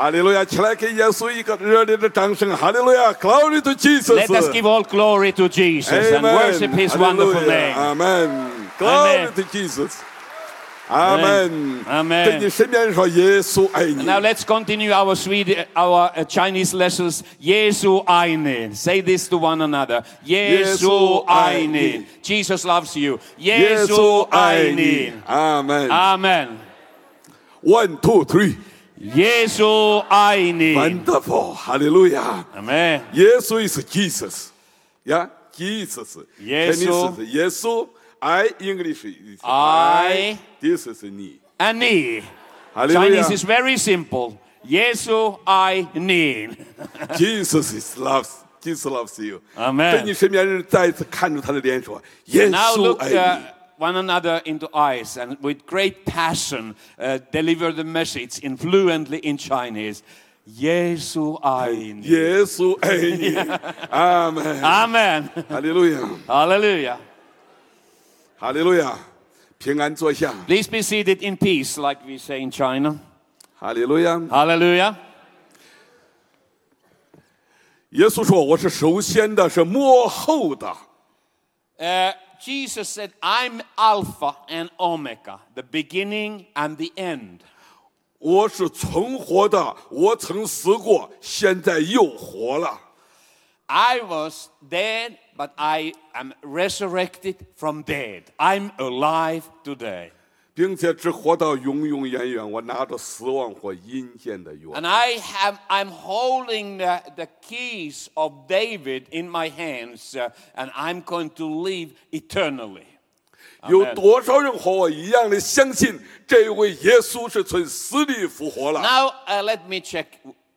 Hallelujah. Hallelujah. Glory to Jesus. Let us give all glory to Jesus Amen. and worship his Hallelujah. wonderful name. Amen. Glory Amen. to Jesus. Amen. Amen. Now let's continue our Swedish, our uh, Chinese lessons. Jesu eine. Say this to one another. Jesu eine. Jesus loves you. Jesu eine. Amen. Amen. One, two, three. Jesu aine. Wonderful. Hallelujah. Amen. 耶稣 is Jesus. Yeah, Jesus. 耶稣 Chinese is 耶稣。I English is I This is 你。 Ani. Hallelujah. Chinese is very simple. Jesu aine. Jesus is loves. Jesus loves you. Amen. 对你身边人再一次看着他的脸说：“耶 Now 稣 look 爱 uh, 你。 one another into eyes and with great passion uh, deliver the message in fluently in Chinese. Jesu aine. 耶稣爱你。阿门。 Amen. 哈利路亚， Hallelujah. 哈利路亚，平安坐下。 Please be seated in peace, like we say in China. 哈利路亚。 Hallelujah. 耶稣说：“我是首先的，是幕后的。 Uh, Jesus said, I'm Alpha and Omega, the beginning and the end. 我是存活的，我曾死过，现在又活了。 I was dead, but I am resurrected from dead. I'm alive today. 并且只活到永永远远。我拿着死亡或阴间的约。 And I have, I'm holding the, the keys of David in my hands, uh, and I'm going to live eternally. 有多少人和我一样的相信这位耶稣是从死里复活了？ Now, uh, let me check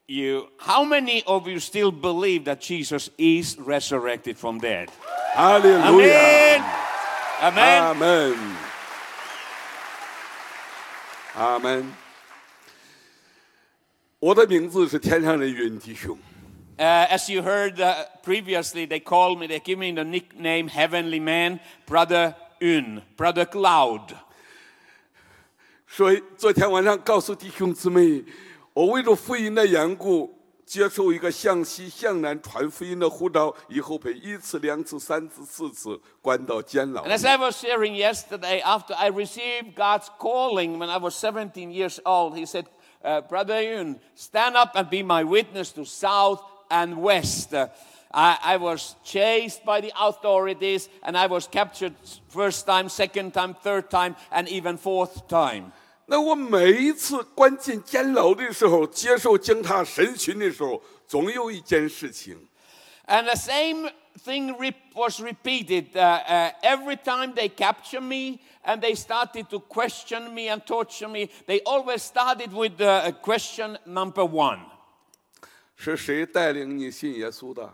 you. How many of you still believe that Jesus is resurrected from dead? 哈利路 Amen. 亚， Amen. 阿门。我的名字是天上的云弟兄。Uh, as you heard uh, previously, they call me, they give me the nickname Heavenly Man, Brother Yun, Brother Cloud. 所以昨天晚上告诉弟兄姊妹，我为了福音的缘故。接受一个向西向南传福音的呼召，以后被一次、两次、三次、四次关到监牢 And。as I was sharing yesterday, after I received God's calling when I was 17 years old, He said, uh, Brother Yun, stand up and be my witness to South and West. Uh, I, I was chased by the authorities and I was captured first time, second time, third time, and even fourth time. 那我每一次关进监牢的时候，接受警察审讯的时候，总有一件事情， And the same thing re- was repeated uh, uh, every time they capture me and they started to question me and torture me. They always started with uh, question number one 是谁带领你信耶稣的？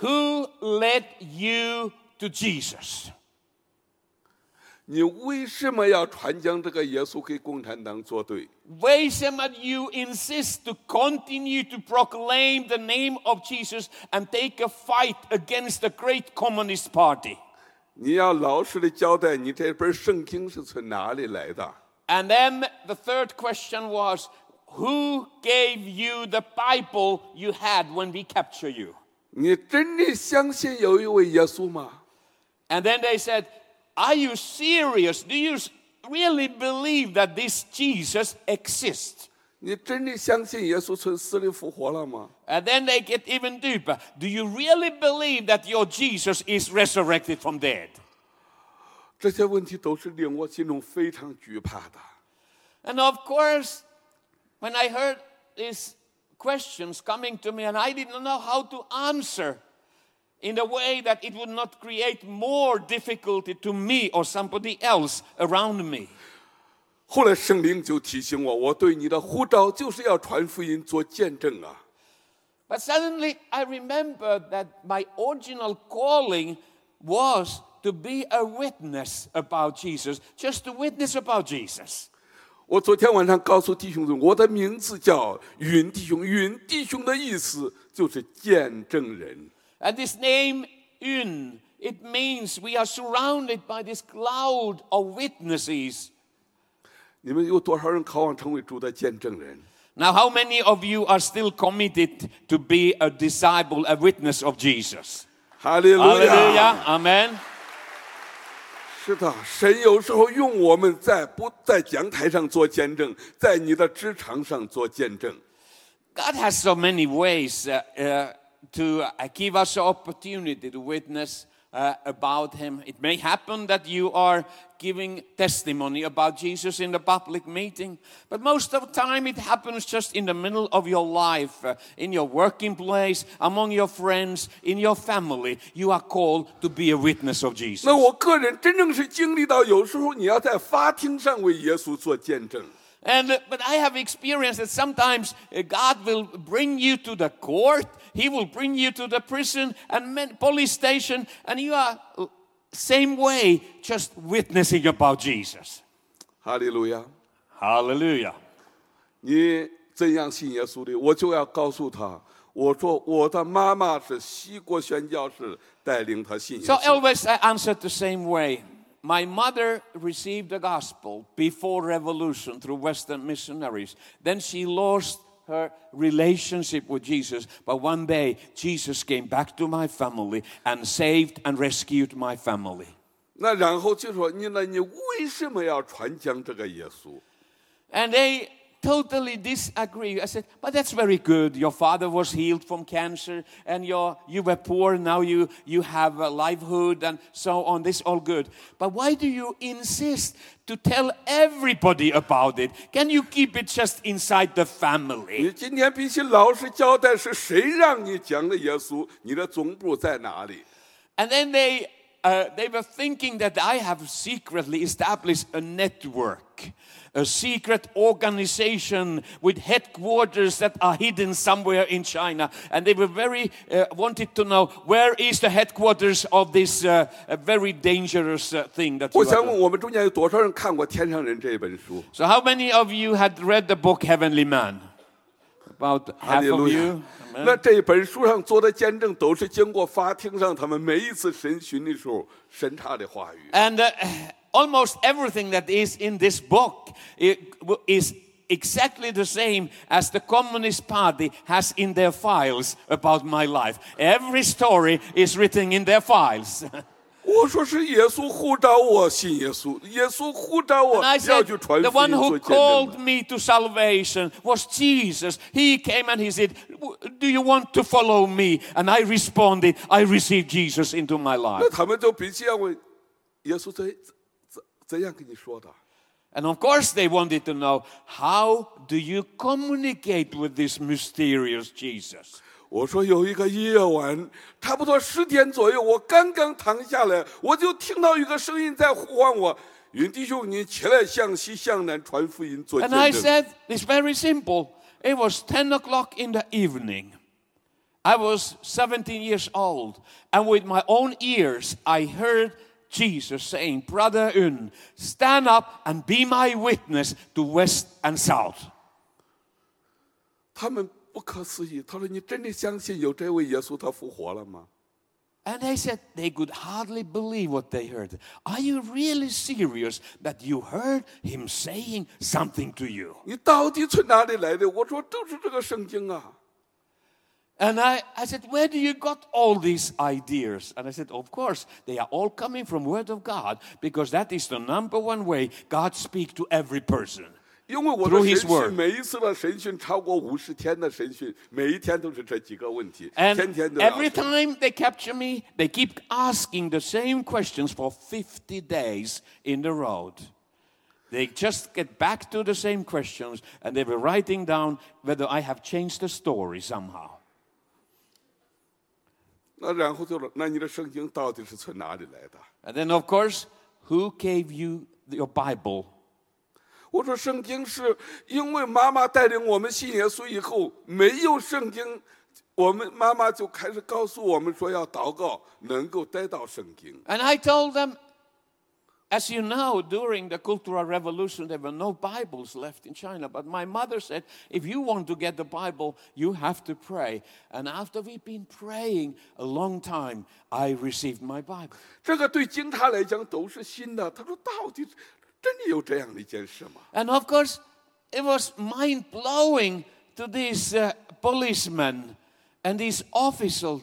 Who led you to Jesus? 你为什么要传讲这个耶稣给共产党作对？ Why might you insist to continue to proclaim the name of Jesus and take a fight against the great communist party? 你要老实的交代，你这本圣经是从哪里来的？ And then the third question was Who gave you the Bible you had when we capture you? 你真的相信有一位耶稣吗？ And then they said, Are you serious? Do you s- really believe that this Jesus exists? 你真的相信耶稣从死里复活了吗？ And then they get even deeper. Do you really believe that your Jesus is resurrected from dead? 这些问题都是令我心中非常惧怕的。 And of course, when I heard these questions coming to me, and I didn't know how to answer in a way that it would not create more difficulty to me or somebody else around me. 后来圣灵就提醒我，我对你的呼召就是要传福音做见证啊。 But suddenly I remembered that my original calling was to be a witness about Jesus, just to witness about Jesus. 我昨天晚上告诉弟兄们，我的名字叫云弟兄，云弟兄的意思就是见证人。 and this name, Yun, it means we are surrounded by this cloud of witnesses. Now, how many of you are still committed to be a disciple, a witness of Jesus? Hallelujah. Hallelujah. Amen. 是的，神有时候用我们在不在讲台上做见证，在你的职场上做见证。God has so many ways uh, uh, to uh, give us the opportunity to witness uh, about Him. It may happen that you are giving testimony about Jesus in the public meeting, but most of the time it happens just in the middle of your life, uh, in your working place, among your friends, in your family. You are called to be a witness of Jesus. 那我个人真正是经历到，有时候你要在法庭上为耶稣做见证。 And uh, but I have experienced that sometimes uh, God will bring you to the court, He will bring you to the prison and men, police station, and you are uh, same way just witnessing about Jesus. 哈利路亚！ Hallelujah. 你怎样信耶稣的，我就要告诉他。我说我的妈妈是西国宣教士，带领他信耶 So 稣。 always I answered the same way. My mother received the gospel before revolution through Western missionaries. Then she lost her relationship with Jesus. But one day Jesus came back to my family and saved and rescued my family. 那然后就说你那你为什么要传讲这个耶稣？ And they totally disagree. I said, but that's very good. Your father was healed from cancer and you're, you were poor. Now you, you have a livelihood and so on. This all good. But why do you insist to tell everybody about it? Can you keep it just inside the family? 你今天必须老实交代，是谁让你讲的耶稣？你的总部在哪里？ And then they, uh, they were thinking that I have secretly established a network, a secret organization with headquarters that are hidden somewhere in China. And they were very uh, wanted to know where is the headquarters of this uh, uh, very dangerous uh, thing that you 我 are 想 doing. 问我们中间有多少人看过《天上人》这本书？ So, how many of you had read the book Heavenly Man? About 哈 half 利 of 路 you. 亚！那这本书上做的见证，都是经过法庭上他们每一次审讯的时候审查的话语。 And uh, almost everything that is in this book i- w- is exactly the same as the Communist Party has in their files about my life. Every story is written in their files. 我说是耶稣呼召我信耶稣，耶稣呼召我 And I 要 said, 去传 the 福 one 音 who 做见证 called 的。 me to salvation was Jesus. He came and he said, "W- Do you want to follow me? And I responded, I received Jesus into my life. 那他们就必须要问耶稣怎怎怎样跟你说的？ And of course, they wanted to know how do you communicate with this mysterious Jesus? 我说有一个夜晚，差不多十点左右，我刚刚躺下来，我就听到一个声音在呼唤我：“云弟兄，你起来，向西向南传福音，做见 And I said, it's very simple. It was 10 o'clock in the evening. I was 17 years old, and with my own ears, I heard Jesus saying, Brother Yun, stand up and be my witness to West and South. 他们不可思议，他说：“你真的相信有这位耶稣他复活了吗 And they said they could hardly believe what they heard. Are you really serious that you heard him saying something to you?？” 你到底从哪里来的？我说：“就是这个圣经啊。 And I, I said, Where do you got all these ideas? And I said, Of course, they are all coming from Word of God because that is the number one way God speaks to every person. ” 因为我的 Through 审 his 讯 word. 每一次的审讯超过五十天的审讯，每一天都是这几个问题， And 天天都要 every 审 time they capture me, they keep asking the same questions for 50 days in the road. They just get back to the same questions and they were writing down whether I have changed the story somehow. 那然后就说：“那你的圣经到底是从哪里来的？” And then, of course, who gave you your Bible? 我说圣经是因为妈妈带领我们信耶稣以后，没有圣经，我们妈妈就开始告诉我们说要祷告，能够得到圣经。 And I told them, as you know, during the Cultural Revolution, there were no Bibles left in China. But my mother said, if you want to get the Bible, you have to pray. And after we've been praying a long time, I received my Bible. 这个对警察来讲都是新的。他说：“到底 真的有这样的一件事吗 And of course, it was mind blowing to these uh, policemen and these officials.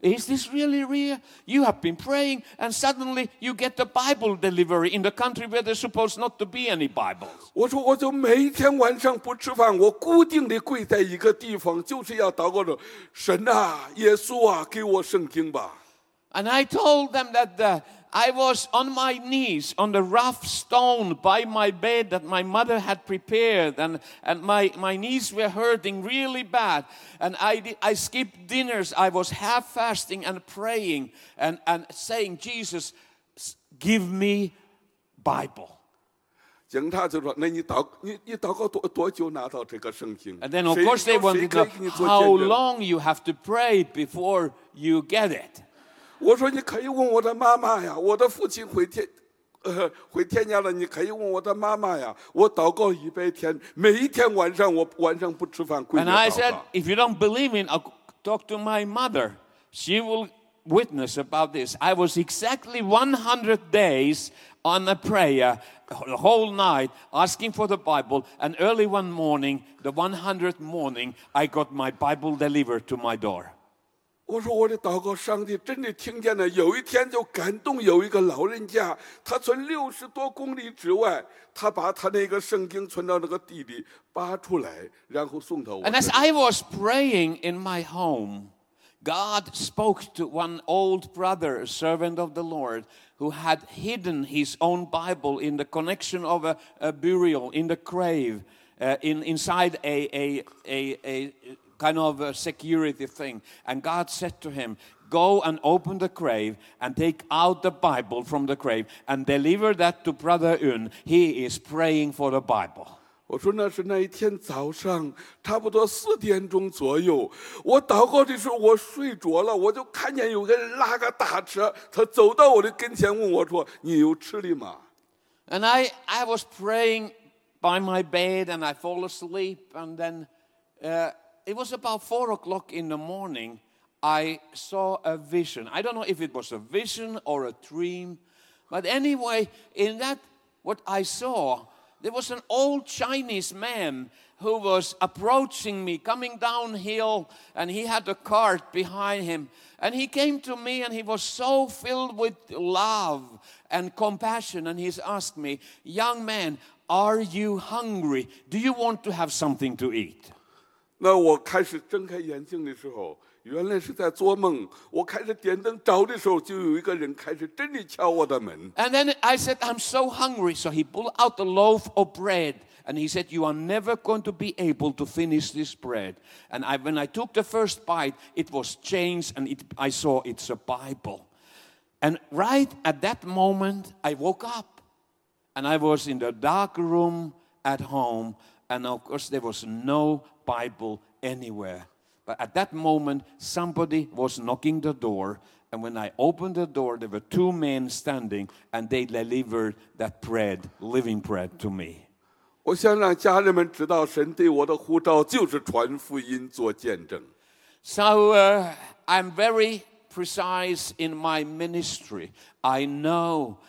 Is this really real? You have been praying, and suddenly you get the Bible delivery in the country where there's supposed not to be any Bibles. 我说我就每一天晚上不吃饭，我固定的跪在一个地方，就是要祷告着神啊，耶稣啊，给我圣经吧。 And I told them that uh, I was on my knees on the rough stone by my bed that my mother had prepared, and, and my, my knees were hurting really bad. And I, I skipped dinners. I was half fasting and praying and, and saying, Jesus, give me Bible. And then, of course, they wanted to know how long you have to pray before you get it. 我说你可以问我的妈妈呀，我的父亲回天，呃，回天家了，你可以问我的妈妈呀。我祷告一百天，每一天晚上我晚上不吃饭，跪着 And I 祷 said, 告。 if you don't believe me, I'll talk to my mother. She will witness about this. I was exactly 100 days on a prayer the whole night asking for the Bible. And early one morning, the 100th morning, I got my Bible delivered to my door. 我说我的祷告，上帝真的听见了。有一天就感动，有一个老人家，他从六十多公里之外，他把他那个圣经存到那个地里，拔出来，然后送到我 And 这 as 里。 I was praying in my home, God spoke to one old brother, a servant of the Lord, who had hidden his own Bible in the connection of a, a burial in the grave, uh, in, inside a, a, a, a kind of a security thing. And God said to him, Go and open the grave and take out the Bible from the grave and deliver that to Brother Yun. He is praying for the Bible. 我说那是那一天早上，差不多四点钟左右，我祷告的时候我睡着了，我就看见有个人拉个大车，他走到我的跟前问我说：“你有吃的吗？” And I I was praying by my bed and I fall asleep and then uh, it was about four o'clock in the morning. I saw a vision. I don't know if it was a vision or a dream. But anyway, in that, what I saw, there was an old Chinese man who was approaching me, coming downhill, and he had a cart behind him. And he came to me and he was so filled with love and compassion. And he's asked me, Young man, are you hungry? Do you want to have something to eat?？” 那我开始睁开眼睛的时候，原来是在做梦。我开始点灯找的时候，就有一个人开始真的敲我的门。 And then I said, I'm so hungry. So he pulled out a loaf of bread and he said, You are never going to be able to finish this bread. And I, when I took the first bite, it was changed and it, I saw it's a Bible. And right at that moment, I woke up and I was in the dark room at home. And of course, there was no Bible anywhere. But at that moment, somebody was knocking the door. And when I opened the door, there were two men standing, and they delivered that bread, living bread, to me. 我想让家人们知道，神对我的呼召就是传福音、做见证。 So uh, I'm very precise in my ministry. I know that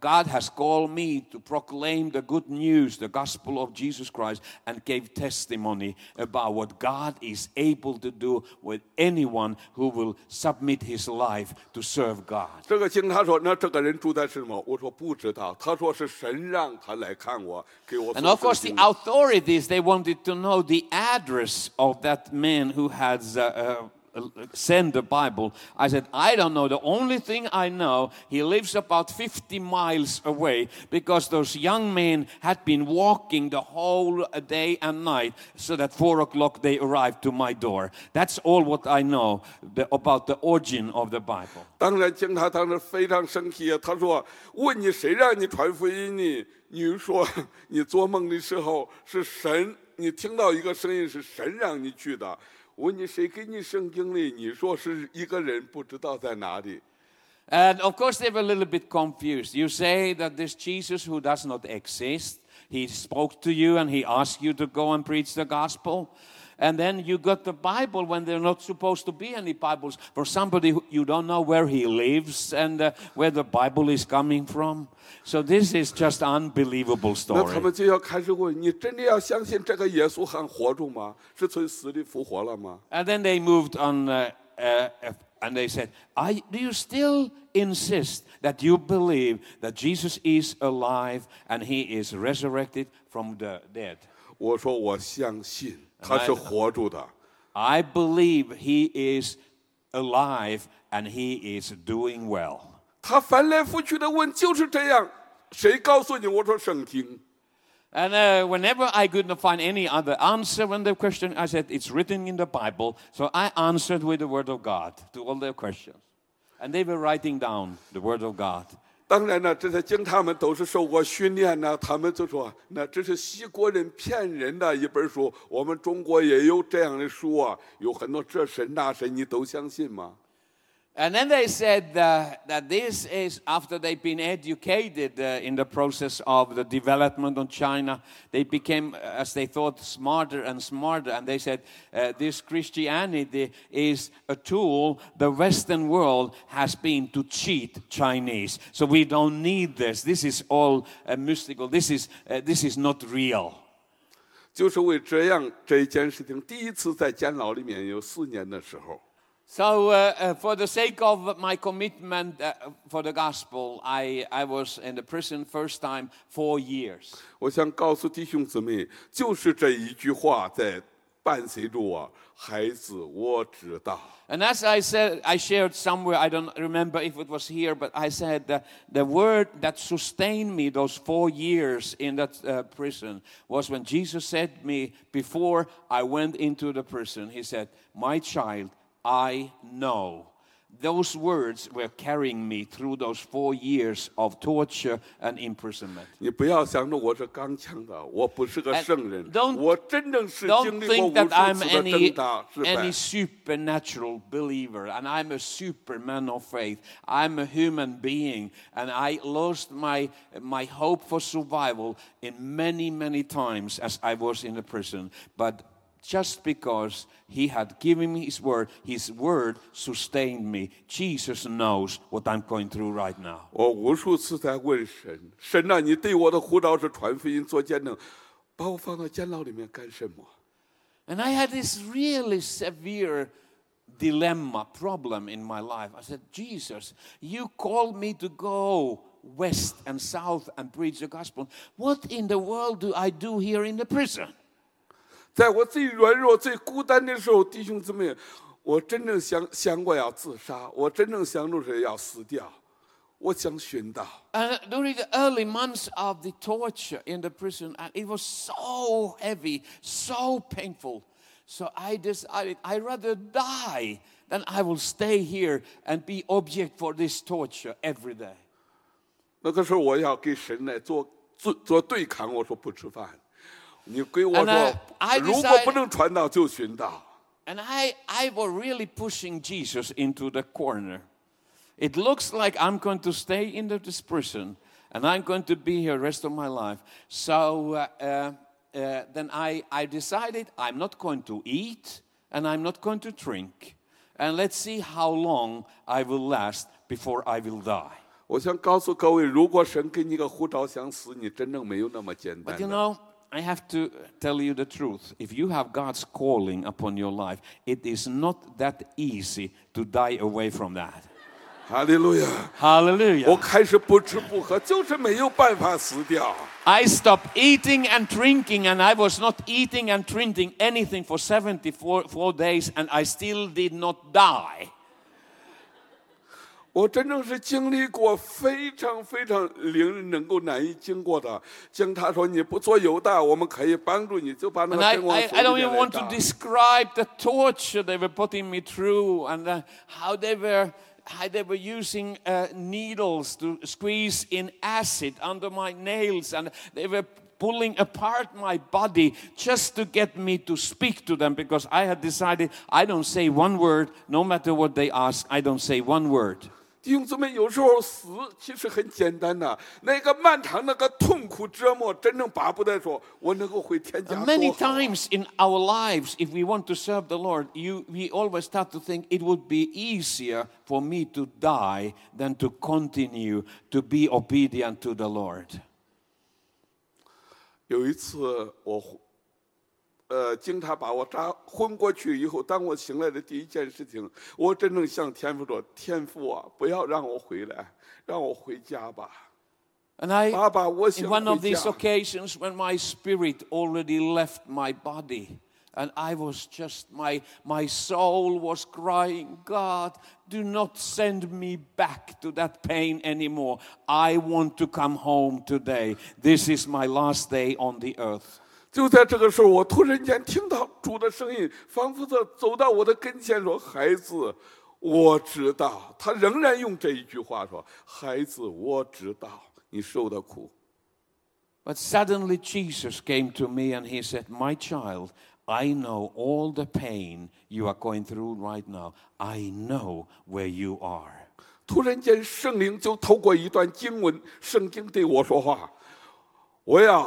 God has called me to proclaim the good news, the gospel of Jesus Christ, and gave testimony about what God is able to do with anyone who will submit his life to serve God. 这个警察说：“那这个人住在什么？”我说：“不知道。”他说：“是神让他来看我，给我 And 送 of course, 圣 the 经。 authorities, they wanted to know the address of that man who had uh, uh, sent the Bible. I said, I don't know. The only thing I know, he lives about 50 miles away because those young men had been walking the whole day and night so that 4 o'clock they arrived to my door. That's all what I know the, about the origin of the Bible. 当然，警察当时非常生气啊！他说：“问你谁让你传福音呢？你说你做梦的时候是神，你听到一个声音是神让你去的。 问你谁给你圣经的？你说是一个人不知道在哪里。 And of course, they were a little bit confused. You say that this Jesus who does not exist, he spoke to you and he asked you to go and preach the gospel. And then you got the Bible when there are not supposed to be any Bibles for somebody who you don't know where he lives and uh, where the Bible is coming from. So this is just unbelievable 那他 story. 们就要开始问：你真的要相信这个耶稣还活着吗？是从死里复活了吗？ And then they moved on uh, uh, and they said, I, Do you still insist that you believe that Jesus is alive and he is resurrected from the dead? 我说我相信 他是活着的。 I believe he is alive and he is doing well. 他翻来覆去的问，就是这样。谁告诉你？我说圣经。 And uh, whenever I couldn't find any other answer when the question, I said, It's written in the Bible. So I answered with the Word of God to all their questions. And they were writing down the Word of God. 当然了，这些警察们都是受过训练呢，他们就说，那这是西国人骗人的一本书。我们中国也有这样的书啊，有很多这神那神，你都相信吗？And then they said uh, that this is after they've been educated uh, in the process of the development of China, they became, uh, as they thought, smarter and smarter. And they said uh, this Christianity is a tool the Western world has been to cheat Chinese. So we don't need this. This is all uh, mystical. This is, uh, this is not real. 就是为这样这一件事情，第一次在监牢里面有四年的时候， So, uh, uh, for the sake of my commitment uh, for the gospel, I, I was in the prison first time four years. 我想告诉弟兄姊妹，就是这一句话在伴随着我，孩子，我知道。 And as I said, I shared somewhere, I don't remember if it was here, but I said that the word that sustained me those four years in that uh, prison was when Jesus said me before I went into the prison, He said, My child, I know. Those words were carrying me through those four years of torture and imprisonment. 你不要想着我是刚强的，我不是个 And 圣人 don't- 我真正是 Don't 经历过 think 无 that 数 I'm 次的 any, 挣扎失败 any。supernatural believer and I'm a superman of faith. I'm a human being and I lost my, my hope for survival in many, many times as I was in the prison. But just because he had given me his word, his word sustained me. Jesus knows what I'm going through right now. 我无数次在问神：神呐、你对我的呼召是传福音、做见证，把我放到监牢里面干什么？ And I had this really severe dilemma, problem in my life. I said, Jesus, you called me to go west and south and preach the gospel. What in the world do I do here in the prison? 在我最软弱、最孤单的时候，弟兄姊妹，我真正想想过要自杀，我真正想着是要死掉，我想殉道。And during the early months of the torture in the prison, and it was so heavy, so painful. So I decided I'd rather die than I will stay here and be object for this torture every day. 那个时候我要给神来做做做对抗，我说不吃饭。你给我 And 说 I- I，如果 decided- 不能传道就殉道。 And I, I was really pushing Jesus into the corner. It looks like I'm going to stay in the- this prison and I'm going to be here the rest of my life. So uh, uh, uh, then I, I decided I'm not going to eat and I'm not going to drink. And let's see how long I will last before I will die. 我想告诉各位，如果神给你个护照想死，你真正没有那么简单 But you 的。 know, I have to tell you the truth. If you have God's calling upon your life, it is not that easy to die away from that. 哈利路亚！ Hallelujah. 我开始不吃不喝，就是没有办法死掉。 I stopped eating and drinking, and I was not eating and drinking anything for 74 four days, and I still did not die. 我真正是经历过非常非常令人能够难以经过的。经他说你不做犹大，我们可以帮助你，就把那 And 个 I, 灯往 I, 手 I 里 don't 面 even 来 want to 打 describe the torture they were putting me through and uh, how they were how they were using uh, needles to squeeze in acid under my nails and they were pulling apart my body just to get me to speak to them because I had decided I don't say one word no matter what they ask I don't say one word 弟兄姊妹，有时候死其实很简单的，那个漫长那个痛苦折磨，真正巴不得说我能够回天家 many。times in our lives, if we want to serve the Lord, you, we always start to think it would be easier for me to die than to continue to be obedient to the Lord. 有一次我，呃，警察把我扎昏过去以后，当我醒来的第一件事情，我真正向天父说：“天父啊，不要让我回来，让我回家吧。 And I, 爸爸，我想 in one 回 of these 家。 occasions when my spirit already left my body, and I was just, my, my soul was crying, God, do not send me back to that pain anymore. I want to come home today. This is my last day on the earth. 就在这个时候，我突然间听到主的声音，仿佛在走到我的跟前说：“孩子，我知道。”他仍然用这一句话说：“孩子，我知道你受的苦。” But suddenly Jesus came to me and he said, My child, I know all the pain you are going through right now. I know where you are. 突然间，圣灵就透过一段经文，圣经对我说话：“我呀，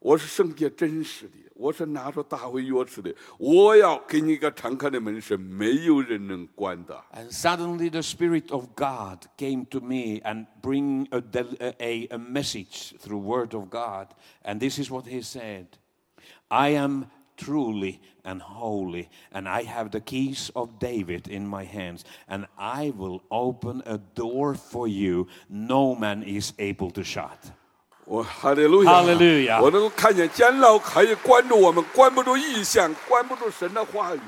我是圣洁真实的，我是拿着大卫钥匙的，我要给你一个敞开的门，是没有人能关的。” And suddenly the Spirit of God came to me and bring a, del- a, a message through Word of God. And this is what he said. I am truly and holy, and I have the keys of David in my hands, and I will open a door for you no man is able to shut. 我哈利路亚，哈利路亚我能够看见监牢可以关住我们，关不住异象，关不住神的话语。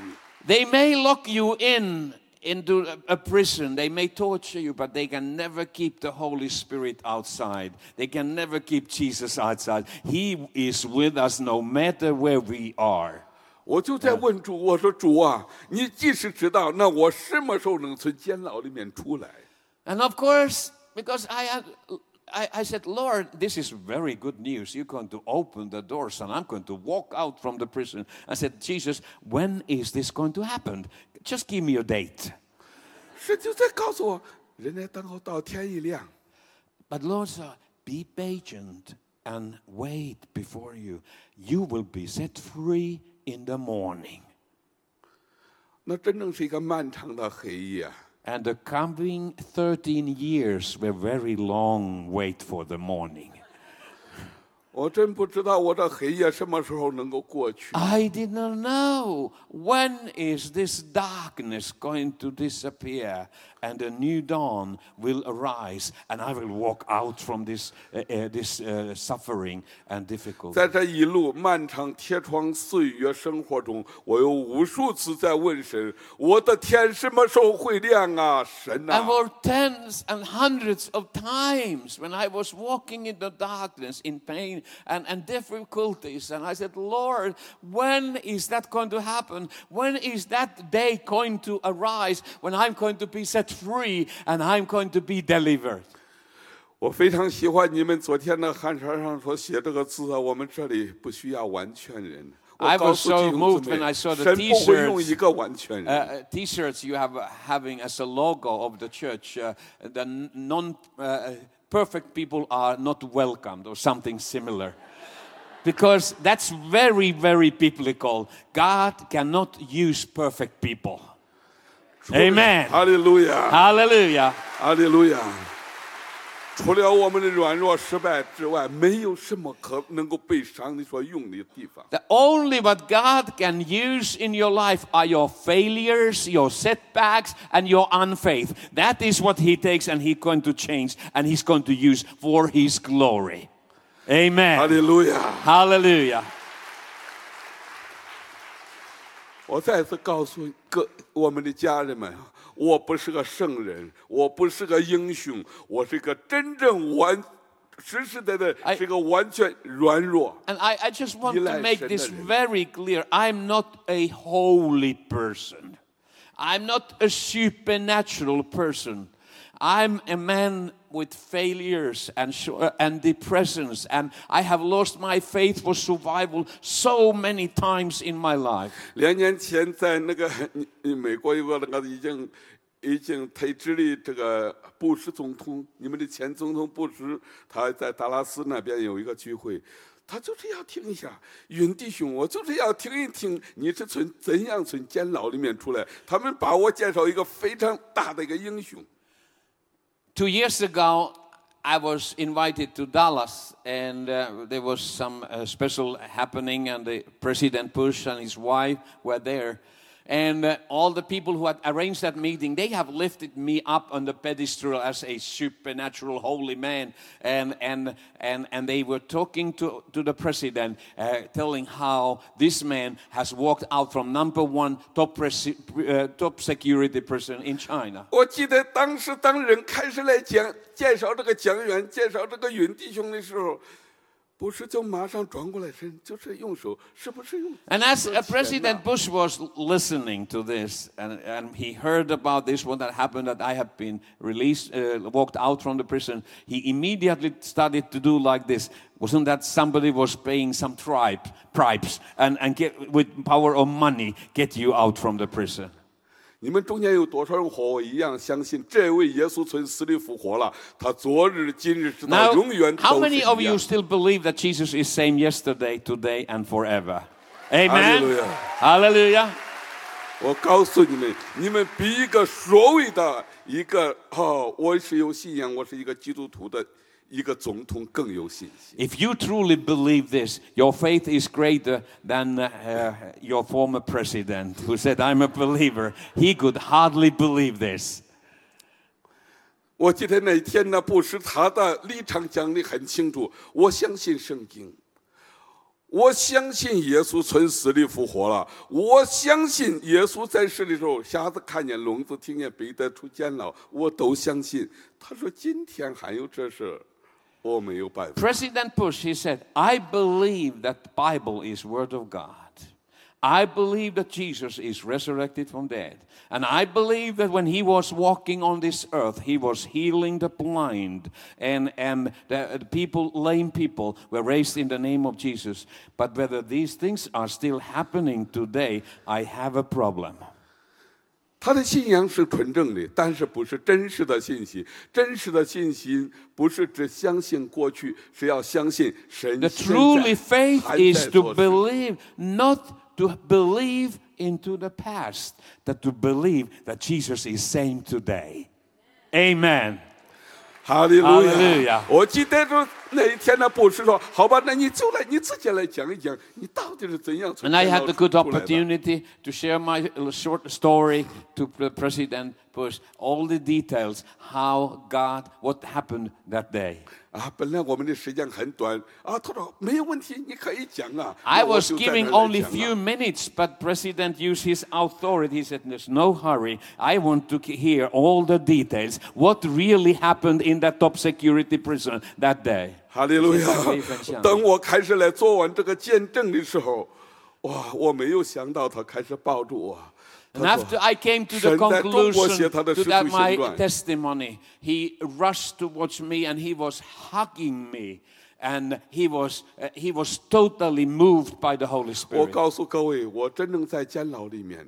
They may lock you in into a- a prison, they may torture you, but they can never keep the Holy Spirit outside. They can never keep Jesus outside. He is with us no matter where we are. 我就在问主，我说主啊，你即使知道，那我什么时候能从监牢里面出来？ And of course, because I had. I, I said, Lord, this is very good news. You're going to open the doors and I'm going to walk out from the prison. I said, Jesus, when is this going to happen? Just give me a date. 神就在告诉我，人在等候到天一亮。 But Lord said, be patient and wait before you. You will be set free in the morning. 那真正是一个漫长的黑夜。 And the coming 13 years were very long wait for the morning. 我真不知道我这黑夜什么时候能够过去。 I did not know when is this darkness going to disappear and a new dawn will arise and I will walk out from this, uh, uh, this uh, suffering and difficulty. 在这一路漫长铁窗岁月生活中，我有无数次在问神：我的天什么时候会亮啊？神 And 啊！ for tens and hundreds of times when I was walking in the darkness in pain and, and difficulties, and I said, Lord, when is that going to happen? When is that day going to arise when I'm going to be set free and I'm going to be delivered? 我非常喜欢你们昨天的寒衫上所写这个字啊，我们这里不需要完全人。我 I 告 was 诉 so 弟兄 moved 姊 when 妹 I saw the 神不会用 t-shirts 一个完全 Uh, 人。 uh, t-shirts you have uh, having as a logo of the church, uh, the non uh, perfect people are not welcomed or something similar. because that's very, very biblical. God cannot use perfect people. Amen. Hallelujah. Hallelujah. Hallelujah. 哈利路亚。除了我们的软弱失败之外，没有什么可能够被上帝所用的地方。 The only what God can use in your life are your failures, your setbacks, and your unfaith. That is what He takes and He's going to change and He's going to use for His glory. 哈 Amen. 利路亚！ Hallelujah. 我再次告诉各我们的家人们， 我不是个圣人，我不是个英雄，我是一个真正完实实在在哎是一个完全软弱。 And I, I just want to Eli make this Shenderson. very clear. I'm not a holy person. I'm not a supernatural person. I'm a man with failures and, sh- and depressions, and I have lost my faith for survival so many times in my life. 两年前在那个 美国有个那个已经已经退职的这个布什总统，你们的前总统布什，他在达拉斯那边有一个聚会，他就是要听一下云弟兄，我就是要听一听你是从怎样从监牢里面出来。他们把我介绍一个非常大的一个英雄。Two years ago, I was invited to Dallas, and uh, there was some uh, special happening, and the President Bush and his wife were there And uh, all the people who had arranged that meeting, they have lifted me up on the pedestal as a supernatural holy man. And, and, and, and they were talking to, to the president, uh, telling how this man has walked out from number one top, presi- uh, top security person in China. 我记得当时当人开始来讲介绍这个讲员、介绍这个云弟兄的时候， and as President Bush was listening to this, and, and he heard about this, what that happened, that I have been released, uh, walked out from the prison, he immediately started to do like this. Wasn't that somebody was paying some tribe, bribes, and, and get, with power or money, get you out from the prison? 你们中间有多少人和我一样相信这位耶稣从死里复活了？他昨日、今日直到永远 Now, how 都是 many of 一 you。still believe that Jesus is same yesterday, today, and forever? Amen. Hallelujah. Hallelujah. 我告诉你们，你们比一个所谓的一个哦，我是有信仰，我是一个基督徒的一个总统更有信心。If you truly believe this, your faith is greater than uh, your former president who said, I'm a believer. He could hardly believe this. 我记得那天呢，布什他的立场讲的很清楚，我相信圣经，我相信耶稣从死里复活了，我相信耶稣在世的时候，瞎子看见，聋子听见，彼得出监牢，我都相信。他说今天还有这事。President Bush, he said, I believe that the Bible is Word of God. I believe that Jesus is resurrected from dead. And I believe that when he was walking on this earth, he was healing the blind and, and the, the people, lame people were raised in the name of Jesus. But whether these things are still happening today, I have a problem. 他的信仰是纯正的，但是不是真实的信息。真实的信心不是只相信过去，是要相信神 The 现在 truly faith 还 is 在 to 做事 believe, not to believe into the past, but to believe that Jesus is same today. Amen. 哈利路哈利路亚亚！我记得着 那一天呢，布什说：“好吧，那你就来，你自己来讲一讲，你到底是怎样从 And I 监 had 牢 the 出 good 来的 opportunity to share my uh, short story to the President Bush, all the details, how God, what happened that day. 啊，本来我们的时间很短啊，他说没有问题，你可以讲啊。 I 那我 was 就在 giving 那儿来 only 讲啊 few minutes, but President used his authority. He said, "There's no hurry. I want to hear all the details. What really happened in that top security prison that day?" 哈利路亚谢谢可以分享！等我开始来做完这个见证的时候，哇，我没有想到他开始抱住我。 And 他说 after I came to the 神在中国写 conclusion 他的 to 使徒 that 行 my 传。 testimony, he rushed towards me and he was hugging me, and he was uh, he was totally moved by the Holy 我 Spirit. 告诉各位，我真正在监牢里面。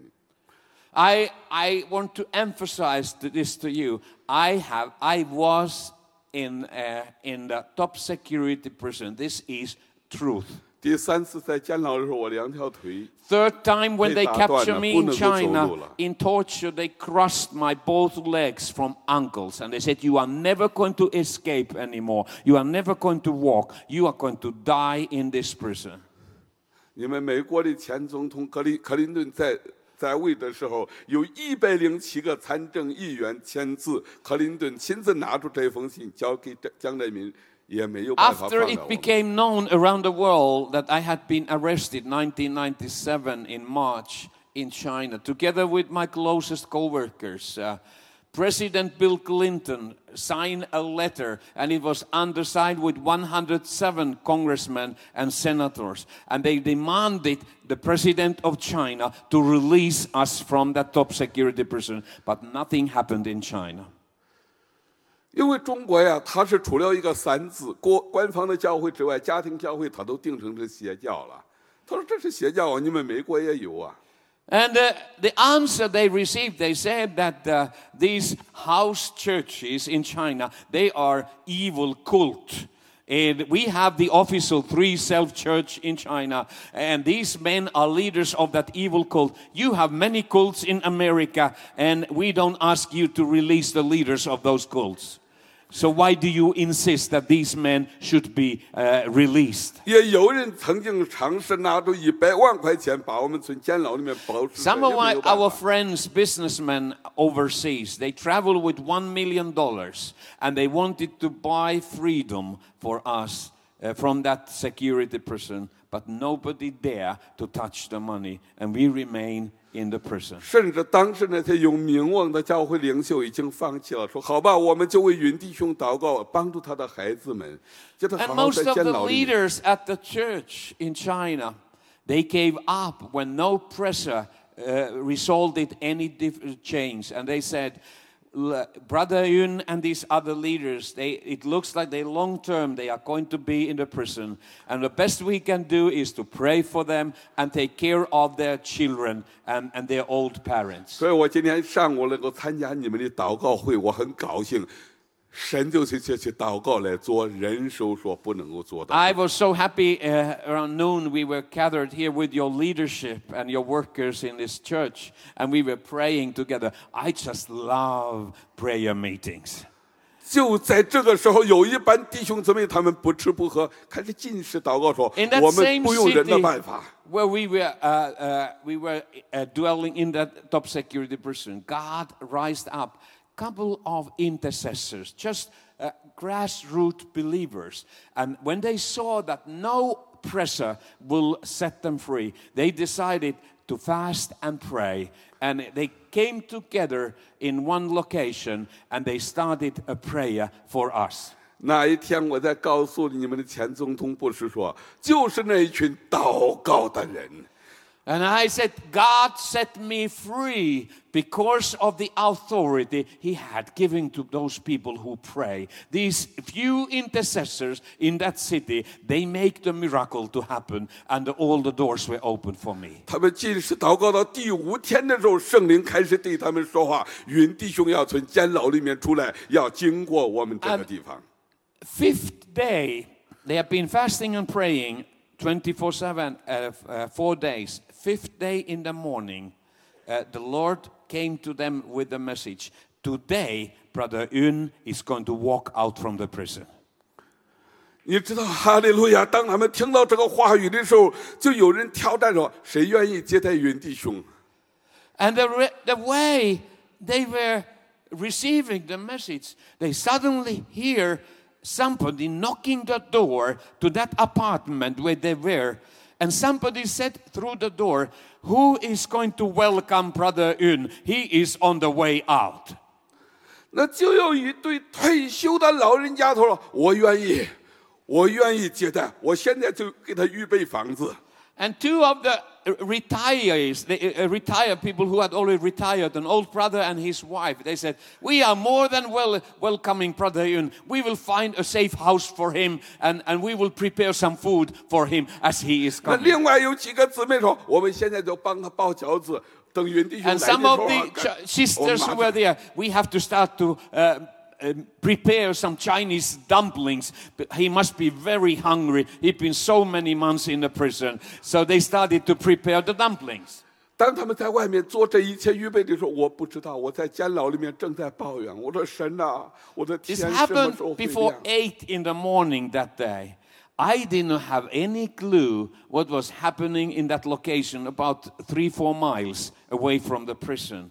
I I want to emphasize to this to you. I have I was in uh, in the top security prison. This is truth. 第三次在监牢的时候，我两条腿 Third time when they 被打断了， captured me 不 in 能够走路 China 了。 in torture, they crushed my both legs from ankles and they said, You are never going to escape anymore. You are never going to walk. You are going to die in this prison. 你们美国的前总统克林克林顿在在位的时候，有一百零七个参政议员签字，克林顿亲自拿出这封信交给蒋蒋介石，也没有办法 after it became known around the world that I had been arrested 1997 in March in China, together with my closest co-workers, uh, President Bill Clinton signed a letter and it was undersigned with 107 congressmen and senators. And they demanded the president of China to release us from that top security prison. But nothing happened in China. 因为中国呀，它是除了一个三字国官方的教会之外，家庭教会它都定成是邪教了。他说这是邪教啊，你们美国也有啊。 And uh, the answer they received, they said that uh, these house churches in China, they are evil cult. And we have the official three self church in China, and these men are leaders of that evil cult. You have many cults in America, and we don't ask you to release the leaders of those cults. So why do you insist that these men should be uh, released? Some of our friends, businessmen overseas, they travel with one million dollars and they wanted to buy freedom for us uh, from that security prison, but nobody dare to touch the money, and we remain in the prison. 甚至当时那些有名望的教会领袖已经放弃了，说好吧，我们就为云弟兄祷告，帮助他的孩子们，叫他 And 好好 most 在 of 监 the 牢里面。 leaders at the church in China, they gave up when no pressure uh, resulted any diff- change, and they said, "L- Brother Yun and these other leaders, they, it looks like they long term they are going to be in the prison, and the best we can do is to pray for them and take care of their children and, and their old parents. 所以我今天上午能够参加你们的祷告会，我很高兴。 神就是借去祷告来做人手所不能够做的。 I was so happy uh, around noon we were gathered here with your leadership and your workers in this church and we were praying together. I just love prayer meetings. 就在这个时候，有一班弟兄姊妹，他们不吃不喝，开始进食祷告说 In：“ that 我们 same 不用人的 city 办法。 where we were, uh, uh, we were uh, dwelling in that top security prison, God raised up a couple of intercessors, just uh, grassroots believers. And when they saw that no pressure will set them free, they decided to fast and pray. And they came together in one location and they started a prayer for us. 那一天，我在告诉你们的前总统部是说，就是那一群祷告的人。 And I said, God set me free because of the authority He had given to those people who pray. These few intercessors in that city, they make the miracle to happen, and all the doors were open for me. 他们进食祷告到第五天的时候，圣灵开始对他们说话：“云弟兄要从监牢里面出来，要经过我们这个地方。 Fifth day, they have been fasting and praying 24 7, uh, f- uh, four days. Fifth day in the morning, uh, the Lord came to them with the message Today, Brother Yun is going to walk out from the prison. 你知道，哈利路亚！当他们听到这个话语的时候，就有人挑战说：“谁愿意接待云弟兄 And the, re- the way they were receiving the message, they suddenly hear somebody knocking the door to that apartment where they were. And somebody said through the door, Who is going to welcome Brother Yun? He is on the way out.？” 那就有一对退休的老人家，他说：“我愿意，我愿意接待，我现在就给他预备房子。” And two of the uh, retirees, the uh, retired people who had already retired, an old brother and his wife, they said, We are more than well welcoming Brother Yun. We will find a safe house for him and, and we will prepare some food for him as he is 那 coming. 另外有几个姊妹说：“我们现在就帮他包饺子，等云弟兄来 And 的时 some 候 of 啊 the 赶 ch- sisters 我 who 们 were 马上 there, we have to start to uh, um, prepare some Chinese dumplings. But He must be very hungry. He'd been so many months in the prison. So they started to prepare the dumplings. 当他们在外面做这一切预备的时候，我不知道，我在监牢里面正在抱怨。我说：“神呐、我的 This 天什么 happened 时候会 before 亮？ 8 in the morning that day. I didn't have any clue what was happening in that location about three, four miles away from the prison.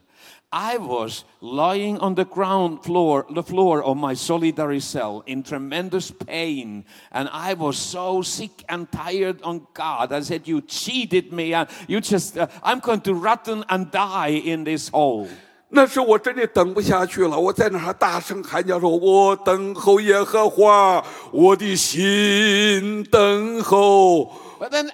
I was lying on the ground floor, the floor of my solitary cell in tremendous pain. And I was so sick and tired on God. I said, You cheated me. And you just, uh, I'm going to rotten and die in this hole. 那时我真的等不下去了，我在那儿大声喊叫说：“我等候耶和华，我的心等候， But then the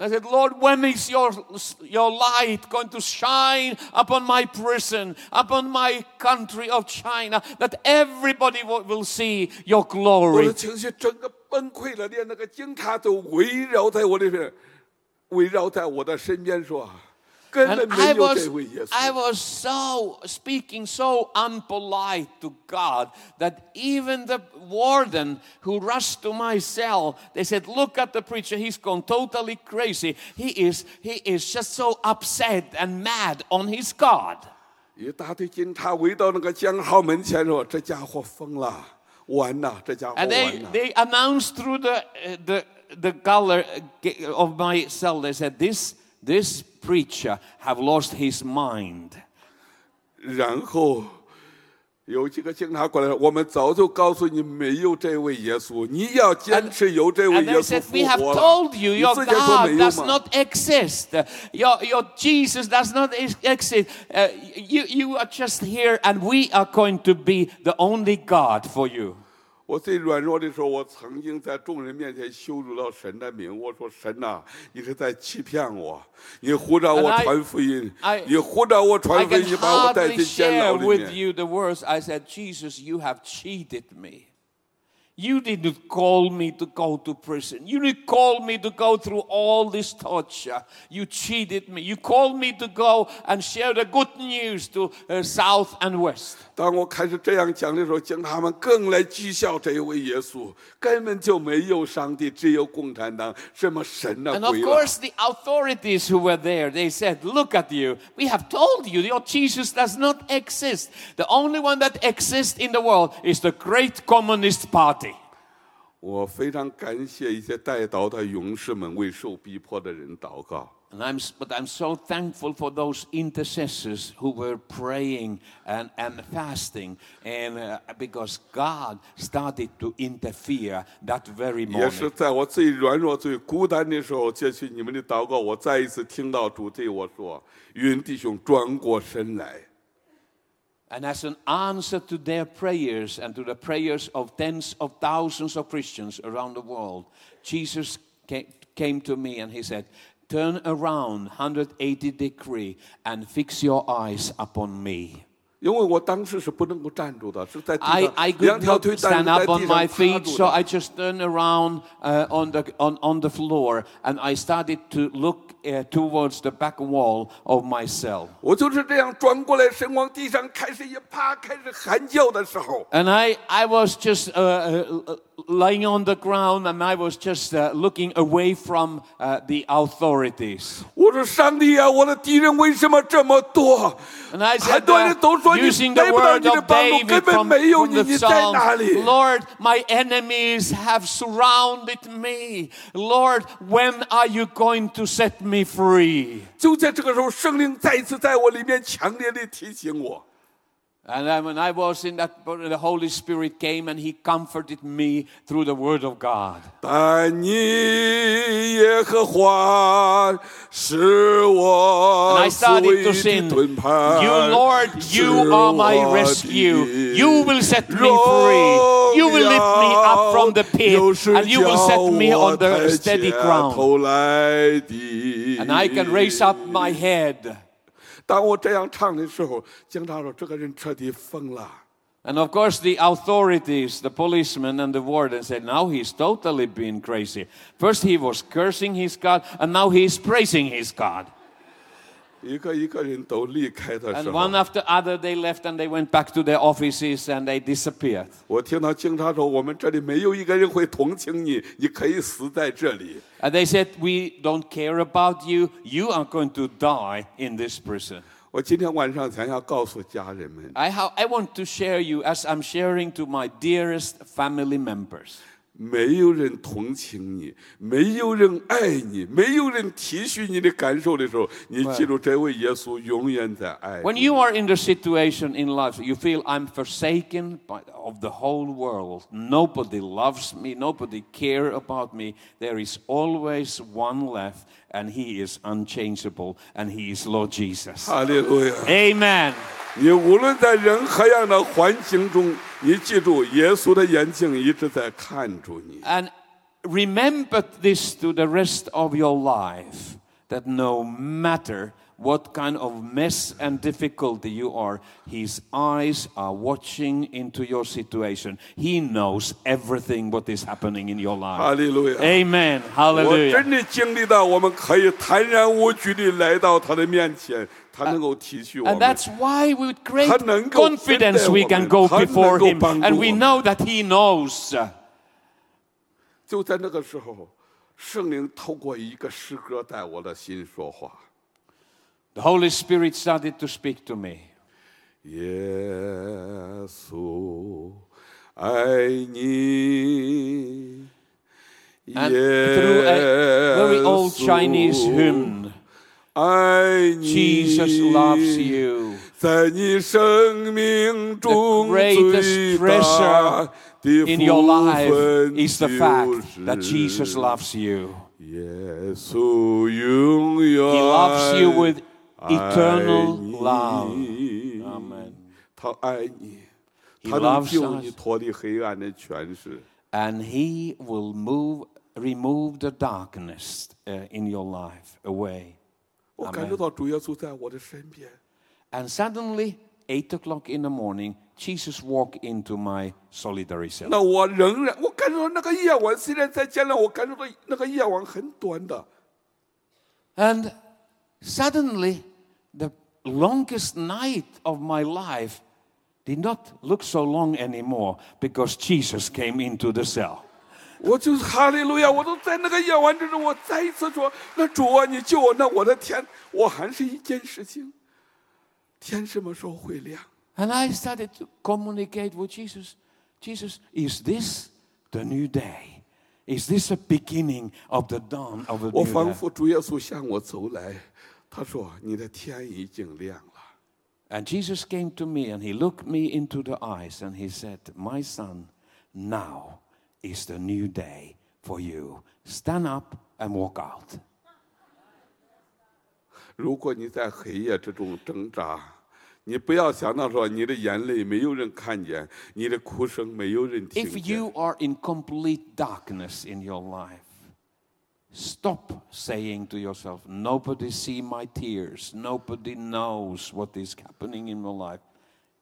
I said, Lord, when is your, your light going to shine upon my prison, upon my country of China, that everybody will, will see your 我的 glory? 情绪整个崩溃了，连那个警察都围绕在我这边，围绕在我的身边说，根 And 本没 I 有 was, 这位耶 I 稣。 was so speaking so unpolite to God that even the warden who rushed to my cell, they said, "Look at the preacher; he's gone totally crazy. He is, he is just so upset and mad on his God." 一大堆警察围到那个讲号门前说：“这家伙疯了，完了，这家伙 And 完 they, 了。 they announced through the, uh, the, the color of my cell, they said, this, this preacher have lost his mind. ”然后有几个警察过来说：“我们早就告诉你没有这位耶稣，你要坚持有这位 And 耶 they 稣 said, 复 We have 活了。 told you 你 your 之前说 God 没有 does 吗？ not exist. Your, your Jesus does not ex- exist. Uh, you, you are just here, and we are going to be the only God for you. 我最软弱的时候，我曾经在众人面前羞辱到神的名。我说：“神呐，你是在欺骗我，你糊着我传福音，你糊着我传福音，把我带进监牢里面。” You didn't call me to go to prison. You didn't call me to go through all this torture. You cheated me. You called me to go and share the good news to uh, South and West. 当我开始这样讲的时候，警察们更来讥笑这位耶稣，根本就没有上帝，只有共产党，什么神呐、 And of 鬼了！ course, the authorities who were there, they said, Look at you. We have told you your Jesus does not exist. The only one that exists in the world is the great Communist Party. 我非常感谢一些带祷的勇士们为受逼迫的人祷告。And I'm, but I'm so thankful for those intercessors who were praying and, and fasting, and uh, because God started to interfere that very 也是.在我最软弱、最孤单的时候，接续你们的祷告，我再一次听到主对我说：“云弟兄，转过身来。And as an answer to their prayers and to the prayers of tens of thousands of Christians around the world, Jesus came, to me and he said, Turn around 180 degree and fix your eyes upon me. 因为我当时是不能够站住的，是在地 I, 上 I 两 could 条 not 腿站 stand 在 up 地 on 上 my 趴 feet, 住 so 的。 I just turned around uh, on, the, on, on the floor and I started to look uh, towards the back wall of my cell. 我就是这样转过来，身往地上开始一趴，开始喊叫的时候， And I, I was just uh, uh, lying on the ground and I was just uh, looking away from uh, the authorities. 我说：“上帝啊，我的敌人为什么这么多？ And I 很 said, 多人 uh, 都说你 using the 得不到 word 你的 of 帮助， David 根本 from, 没有 from 你， the 你在哪里？” Psalms, Lord, my enemies have surrounded me. Lord, when are you going to set me free? 就在这个时候，圣灵再一次在我里面强烈的提醒我。 And then when I was in that, the Holy Spirit came and He comforted me through the Word of God. 但你耶和华是 And 我 I 所 started 谓 to 的 sing, 盾牌， You, Lord, 是 you are my 我的 rescue. You will set me free. You will lift me up from the pit, 又是 and you will set me 叫我 on the 抬 steady 起 ground. 头来的。 And I can raise up my head. 当我这样唱的时候，警察说：“这个人彻底疯了。” And of course, the authorities, the policemen and the warden said, Now he's totally been crazy. First, he was cursing his God, and now he's praising his God. 一个一个人都离开的时 And 候 one，after other, they left and they went back to their offices and they disappeared. 我听到警察说：“我们这里没有一个人会同情你，你可以死在这里。 And they said, We don't care about you. You are going to die in this prison. ”我今天晚上想要告诉家人们， I, ha- I want to share you as I'm sharing to my dearest family members. 没有人同情你，没有人爱你，没有人体恤你的感受的时候，你记住，这位耶稣永远在爱你。 When you are in the situation in life, you feel I'm forsaken by, of the whole world. Nobody loves me, nobody care about me. There is always one left, and he is unchangeable, and he is Lord Jesus. 哈利路亚！ Amen. 你无论在任何样的环境中，你记住，耶稣的眼睛一直在看住你。 And remember this to the rest of your life that no matter what kind of mess and difficulty you are, his eyes are watching into your situation. He knows everything what is happening in your 哈 life. 利路亚！ Amen. 我 Hallelujah. 真的经历到，我们可以坦然无惧地来到他的面前，他能够体恤我 And 们。 that's why with great 他能够 confidence 分担 we 我 can 们， go 他能 before 够 him 帮助 and 我 we 们。 know that he knows. 就在那个时候，圣灵透过一个诗歌在我的心说话。 The Holy Spirit started to speak to me. 耶稣爱你， And through a very old Chinese 耶稣 hymn, 爱你 Jesus loves you. 在你生命中 The greatest 最 treasure 大的 In your 福 life 分 is the 就 fact 是 that Jesus loves you. 耶稣永远 He loves you with 爱 eternal 你 love. Amen. 他爱你， He 他能 loves 救你 us. 脱离黑暗的权势。 And He will move, remove the darkness uh, in your life away. 我感受到主耶稣在我的身边， And suddenly, 8 o'clock in the morning, Jesus walked into my solitary cell. 那我仍然我感受到那个夜晚，虽然在将来，我感受到那个夜晚很短的。 And suddenly, the longest night of my life did not look so long anymore because Jesus came into the cell. 我就是哈利路亚！我都在那个夜晚之中，我再一次说：“那主啊，你救我！”那我的天，我还是一件事情，天什么时候会亮？ And I started to communicate with Jesus. Jesus, is this the new day? Is this the beginning of the dawn of a 我 new 仿 day? 佛主耶稣向我走来， 他说：“你的天已经亮了。 And Jesus came to me and he looked me into the eyes and he said, My son, now is the new day for you. Stand up and walk out. 如果你在黑夜之中挣扎，你不要想到说你的眼泪没有人看见，你的哭声没有人听 If 见。 you are in complete darkness in your life, stop saying to yourself, Nobody see my tears, nobody knows what is happening in your life.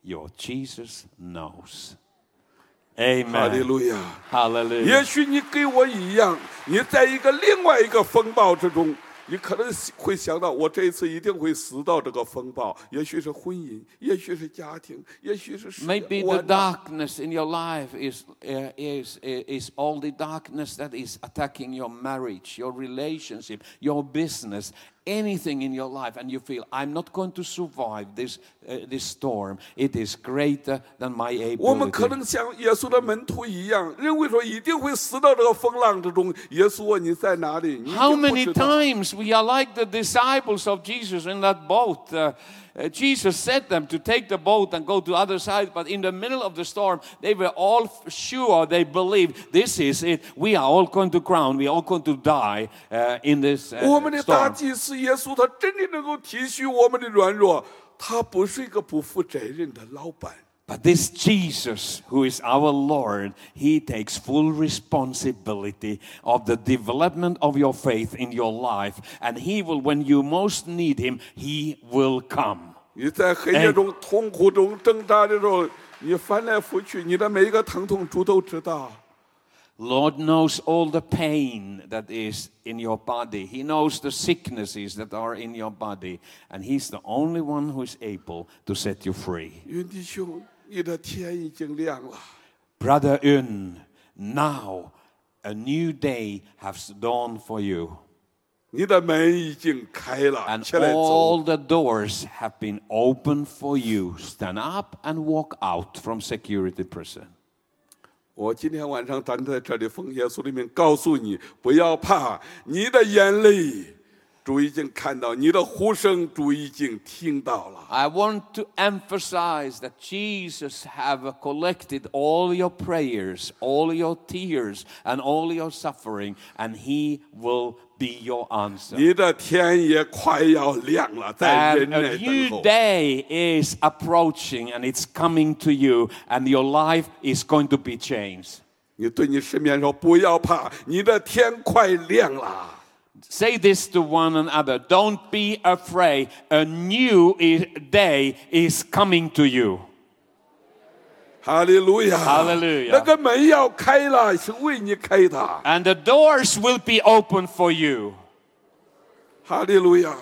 Your Jesus knows. 哈利 Amen. 路亚！ Hallelujah. 也许你跟我一样，你在一个另外一个风暴之中， 你可能会想到，我这一次一定会死到这个风暴。也许是婚姻，也许是家庭，也许是事业 Maybe 我 the darkness in your life is, uh, is, is all the darkness that is attacking your marriage, your relationship, your business, anything in your life, and you feel, I'm not going to survive this, uh, this storm. It is greater than my 我们可 ability. 能像耶稣的门徒一样，认为说一定会死到这个风浪之中。耶稣啊，你在哪里？你 How 就不 many 知道 times we are like the disciples of Jesus in that boat? Uh, uh, Jesus said them to take the boat and go to the other side, but in the middle of the storm, they were all f- sure, they believed, this is it. We are all going to drown. We are all going to die uh, in this 我 uh, 们的大 storm. 祭司耶稣，他真的能够体恤我们的软弱，他不是一个不负责任的老板。 But this Jesus, who is our Lord, he takes full responsibility of the development of your faith in your life. And he will, when you most need him, he will come. 你在黑夜中、痛苦中挣扎的时候，你翻来覆去，你的每一个疼痛，主都知道。 Lord knows all the pain that is in your body. He knows the sicknesses that are in your body. And He's the only one who is able to set you free. 云弟兄， Brother Yun, now a new day has dawned for you. 你的门已经开了 And 起来走。all the doors have been opened for you. Stand up and walk out from security prison. 我今天晚上咱在这里奉耶稣的名告诉你，不要怕，你的眼泪主已经看到；你的呼声，主已经听到了。 I want to emphasize that Jesus have collected all your prayers, all your tears, and all your suffering, and He will be your answer. 你的天也快要亮了，在 And 人 a 内等 new 候。 day is approaching, and it's coming to you, and your life is going to be changed. 你对你身边说：“不要怕，你的天快亮了。 Say this to one another. Don't be afraid. A new i- day is coming to you. ”哈利路亚！哈利路亚那个门要开了，是为你开的。 And the doors will be open for you. 哈利路亚！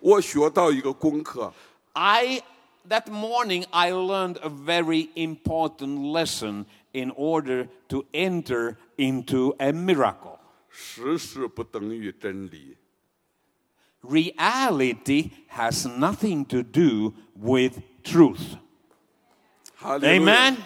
我学到一个功课， I that morning I learned a very important lesson in order to enter into a miracle. 事实不等于真理。 Reality has nothing to do with truth. 哈利路亚 Amen.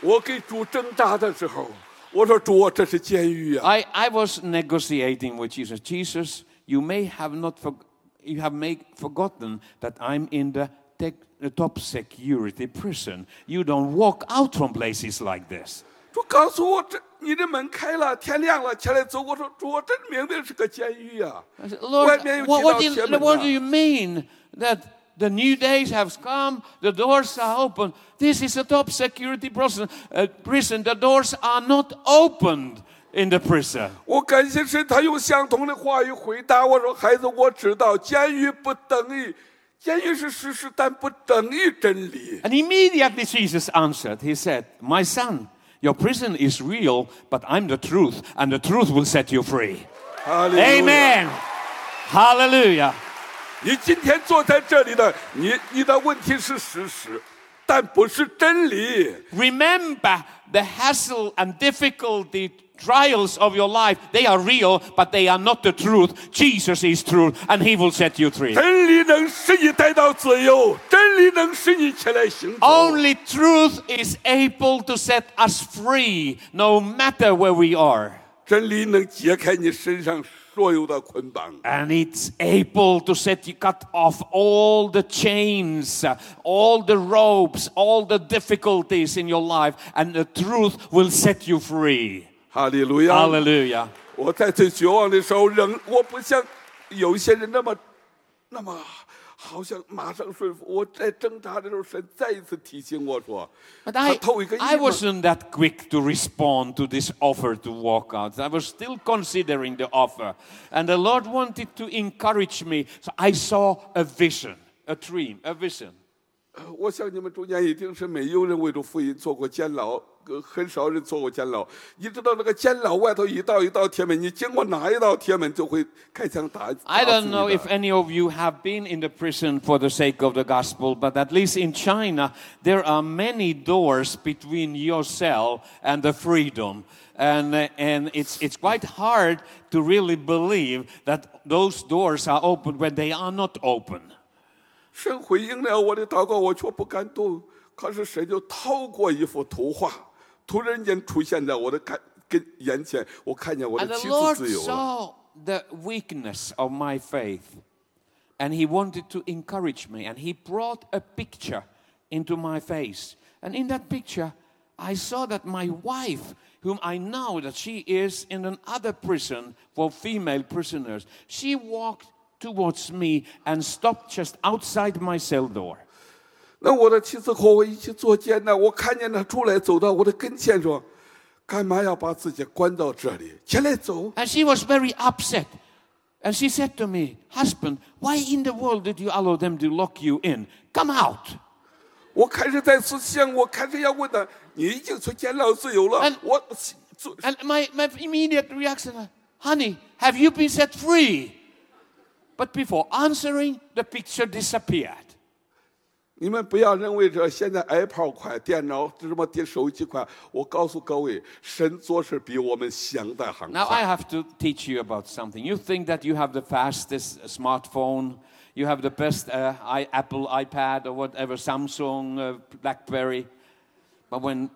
我给主挣扎的时候，我说主，这是监狱啊！ I, I was negotiating with Jesus. Jesus, you may have not for, you have make, forgotten that I'm in the, tech, the top security prison. You don't walk out from places like this. 主告诉我，这你的门开了，天亮了，起来走。我说主，我真明明是个监狱啊！ I said, 外 Lord, 面有 what, 几 what, 道 do you, 铁门 what do 啊 you mean that the new days have come, the doors are open? This is a top security prison. Uh, prison. The doors are not opened in the prison. 我感谢神，他用相同的话语回答我说：“孩子，我知道监狱不等于监狱是事实，但不等于真理。 And immediately Jesus answered. He said, My son, your prison is real, but I'm the truth, and the truth will set you free. ”哈利路亚 Amen. Hallelujah. 你今天坐在这里的，你你的问题是事实，但不是真理。 Remember the hassle and difficulty Trials of your life, they are real, but they are not the truth. Jesus is truth, and He will set you free. Only truth is able to set us free, no matter where we are. And it's able to set you cut off all the chains, all the ropes, all the difficulties in your life, and the truth will set you free. 哈利路亚！ Hallelujah. 我在最绝望的时候，仍我不像有一些人那么那么好像马上顺服。我在挣扎的时候，神再一次提醒我说：“ But 他 I, 透一个 I 印嘛 wasn't that quick to respond to this offer to walk out. I was still considering the offer. And the Lord wanted to encourage me. So I saw a vision, a dream, a vision. 我想你们中间一定是没有人为着福音做过监牢，呃 很少人做过监牢。你知道那个监牢外头一道一道铁门，你经过哪一道铁门就会开枪打。 I 打 don't 死你 know 的 if any of you have been in the prison for the sake of the gospel, but at least in China, there are many doors between your cell and the freedom. And, uh, and it's, it's quite hard to really believe that those doors are open when they are not open. 神回应了我的祷告，我却不敢动。可是神就透过一幅图画， 突然间出现在我的看跟眼前，我看见我 And 的 the 妻 Lord 子自由了。 saw the weakness of my faith, and He wanted to encourage me, and He brought a picture into my face. And in that picture, I saw that my wife, whom I know that she is in another prison for female prisoners, she walked towards me and stopped just outside my cell door. 那我的妻子和我一起做监呢，我看见他出来，走到我的跟前说：“干嘛要把自己关到这里？起来走！ And she was very upset. And she said to me, Husband, why in the world did you allow them to lock you in? Come out. 我开始在思想，我开始要问他：你已经出监牢自由了 And-，我做 And my, my immediate reaction, honey, have you been set free? But before answering, the picture disappeared. 你们不要认为这现在 iPad 快，电脑什么电手机快。我告诉各位，神做事比我们想的还 Now I 快。 have to teach you about something. You think that you have the fastest smartphone, you have the best uh, I, Apple iPad or whatever, Samsung, uh, BlackBerry. But when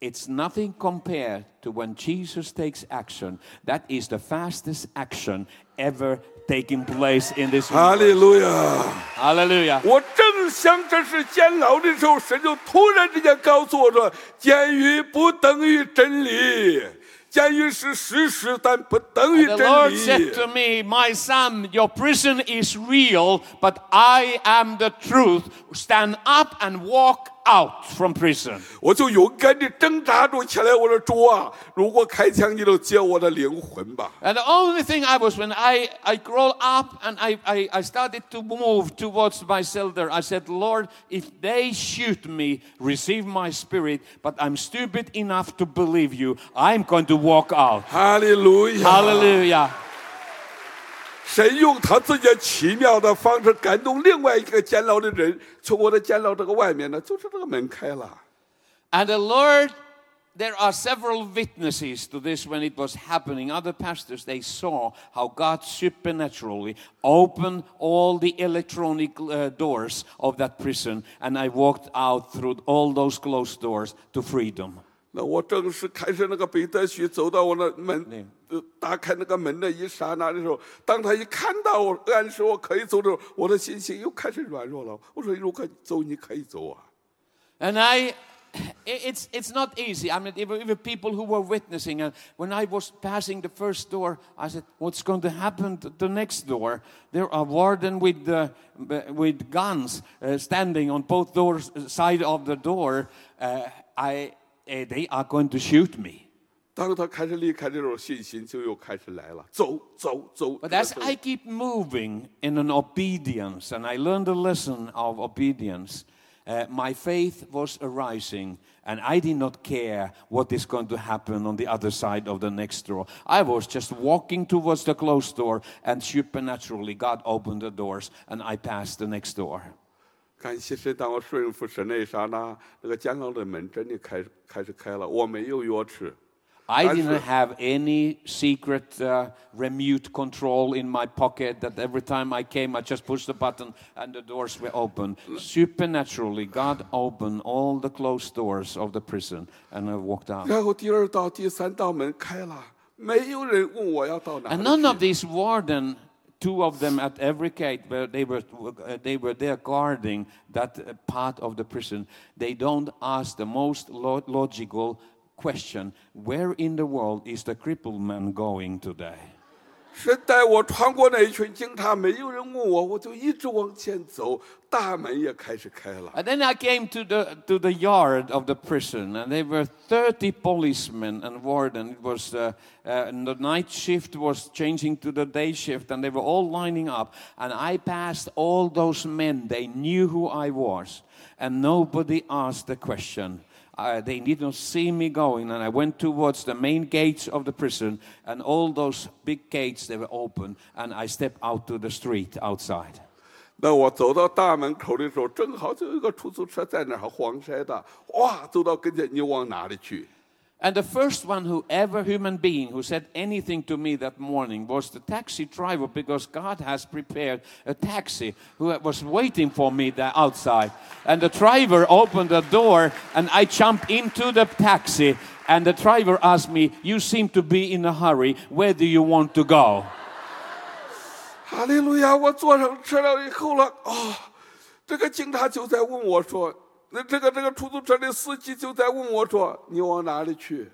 It's nothing compared to when Jesus takes action. That is the fastest action ever taking place in this 哈 universe. 利路亚！ Hallelujah. 我正想这是监牢的时候，神就突然之间告诉我说：“监狱不等于真理，监狱是事实，但不等于 The 真 Lord 理 said。to me, My son, your prison is real, but I am the truth. Stand up and walk out from prison. ”我就勇敢地挣扎住起来，我说：“主啊，如果开枪，你就解我的灵魂吧。 And the only thing I was, when I, I crawled up and I, I, I started to move towards my cell there, I said, Lord, if they shoot me, receive my spirit, but I'm stupid enough to believe you, I'm going to walk out. ”哈利路亚！ Hallelujah. 神用他自己奇妙的方式感动另外一个监牢的人，从我的监牢这个外面呢，就是这个门开了。 And the Lord, there are several witnesses to this when it was happening. Other pastors, they saw how God supernaturally opened all the electronic uh, doors of that prison, and I walked out through all those closed doors to freedom. 那我正是开始那个彼得许走到我那门，呃，打开那个门的一刹那的时候，当他一看到我，暗示我可以走的时候，我的心情又开始软弱了。我说：“如果走，你可以走啊。 And I, i- it's, it's not easy. I mean, even, even people who were witnessing, and when I was passing the first door, I said, What's going to happen to the next door? There are warden with, uh, with guns uh, standing on both doors, side of the door. Uh, I, uh, they are going to shoot me. 当他开始离开的时候，信心就又开始来了，走走走。 But 这个 as 走 I keep moving in an obedience, and I learned a lesson of obedience, uh, my faith was arising, and I did not care what is going to happen on the other side of the next door. I was just walking towards the closed door, and supernaturally, God opened the doors, and I passed the next door. 感谢神，当我顺服神那一刹那，那个监牢的门真的开始开始开了，我没有钥匙。 I That's didn't right. have any secret uh, remote control in my pocket that every time I came, I just pushed the button and the doors were open. Supernaturally, God opened all the closed doors of the prison and I walked out. 然后第二道、第三道门开了，没有人问我要到哪 And 里 none of 去。 these warden, two of them at every gate, where they were, uh, they were there guarding that uh, part of the prison. They don't ask the most lo- logical question where in the world is the crippled man going today? 是带我穿过那一群警察，没有人问我，我就一直往前走，大门也开始开了。 And then I came to the, to the yard of the prison, and there were 30 policemen and warden. It was uh, uh, and the night shift was changing to the day shift, and they were all lining up. And I passed all those men. They knew who I was, and nobody asked the question. Uh, they did not see me going, and I went towards the main gates of the prison, and all those big gates they were open, and I stepped out to the street outside. 那我走到大门口的时候，正好就有一个出租车在那儿黄色的，哇，走到跟前，你往哪里去？ And the first one who ever human being who said anything to me that morning was the taxi driver because God has prepared a taxi who was waiting for me there outside. And the driver opened the door and I jumped into the taxi and the driver asked me, "You seem to be in a hurry. Where do you want to go?" 哈利路亚！我坐上车了以后了，哦，这个警察就在问我说， 那这个这个出租车的司机就在问我说，你往哪里去？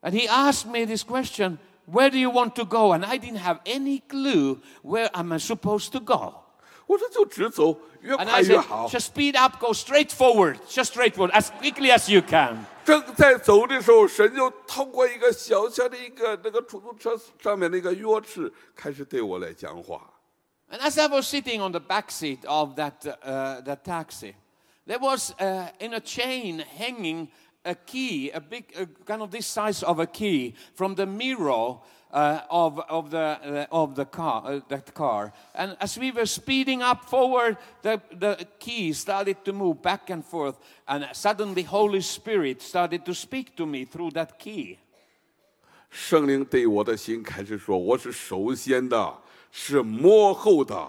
And he asked me this question, "Where do you want to go?" And I didn't have any clue where am I supposed to go. 我说就直走，越 And 快 I 越 said, 好。 just speed up, go straight forward, just straight forward, as quickly as you can. 正在走的时候，神就通过一个小小的一个那个出租车上面那个钥匙，开始对我来讲话。 And as I was sitting on the back seat of that, uh, that taxi, there was uh, in a chain hanging a key, a big, uh, kind of this size of a key from the mirror uh, of, of, the, uh, of the car, uh, that car. And as we were speeding up forward, the, the key started to move back and forth. And suddenly, Holy Spirit started to speak to me through that key. 圣灵对我的心开始说：“我是首先的，是幕后的，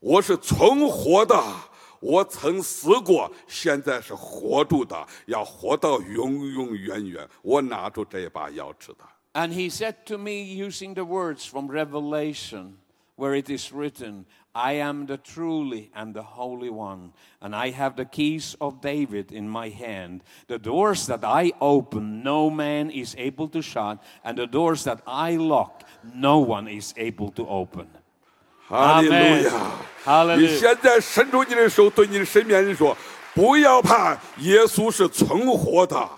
我是存活的， 我曾死过，现在是活住的，要活到永永远远。我拿住这把钥匙的。 And he said to me, using the words from Revelation, where it is written, I am the truly and the Holy One, and I have the keys of David in my hand. The doors that I open, no man is able to shut, and the doors that I lock, no one is able to open. 哈利路亚！哈利路亚你现在伸出你的手，对你的身边人说：“不要怕，耶稣是存活的，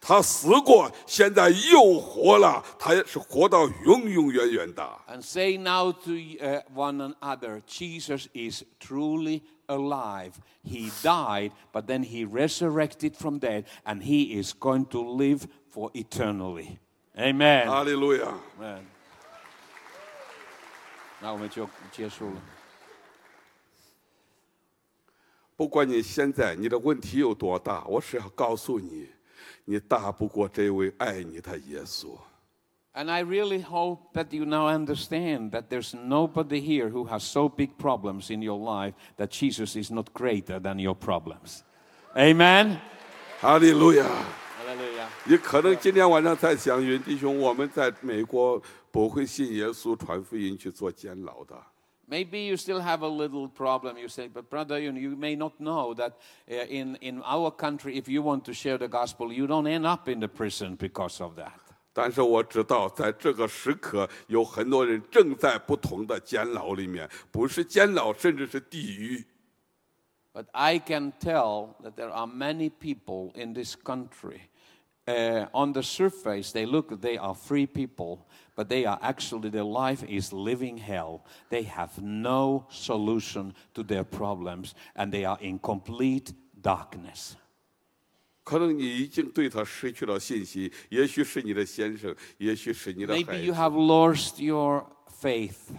他死过，现在又活了，他也是活到永永远远的。 And say now to uh, one another, Jesus is truly alive. He died, but then he resurrected from dead, and he is going to live for eternally. Amen. 哈利路亚！ Amen. 那我们就结束了。不管你现在你的问题有多大，我是要告诉你，你大不过这位爱你的耶稣。And I really hope that you now understand that there's nobody here who has so big problems in your life that Jesus is not greater than your problems. Amen. 哈利路亚！Hallelujah. 你可能今天晚上在想，云弟兄，我们在美国不会信耶稣、传福音去做监牢的。 Maybe you still have a little problem. You say, but brother, you, you may not know that uh, in, in our country, if you want to share the gospel, you don't end up in the prison because of that. 但是我知道，在这个时刻，有很多人正在不同的监牢里面，不是监牢，甚至是地狱。 But I can tell that there are many people in this country. Uh, on the surface, they look, they are free people, but they are actually, their life is living hell. They have no solution to their problems, and they are in complete darkness. 可能你已经对他失去了信心，也许是你的先生，也许是你的孩 Maybe you 子。 have lost your faith.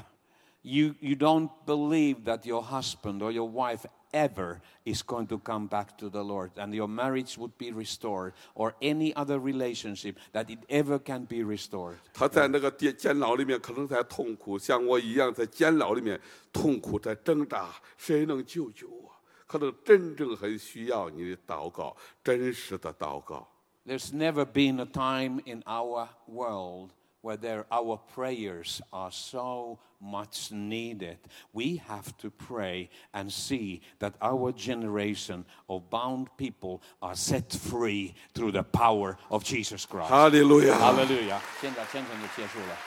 You, you don't believe that your husband or your wife ever is going to come back to the Lord and your marriage would be restored or any other relationship that it ever can be restored. 他在那个监监牢里面，可能在痛苦，像我一样在监牢里面痛苦，在挣扎。谁能救救我？可能真正很需要你的祷告，真实的祷告。 There's never been a time in our world where there, our prayers are so much needed. We have to pray and see that our generation of bound people are set free through the power of Jesus Christ. 哈利路亚！ Hallelujah. 现在现场就结束了。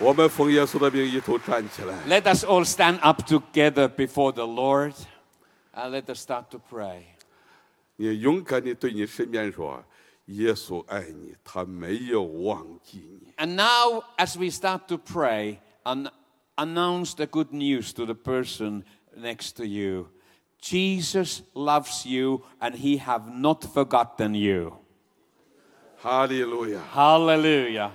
我们奉耶稣的名一同站起来。 Let us all stand up together before the Lord and let us start to pray. 你勇敢地对你身边说：“耶稣爱你，他没有忘记你。 And now, as we start to pray, an- announce the good news to the person next to you. Jesus loves you and he have not forgotten you. ”哈利路亚！ Hallelujah.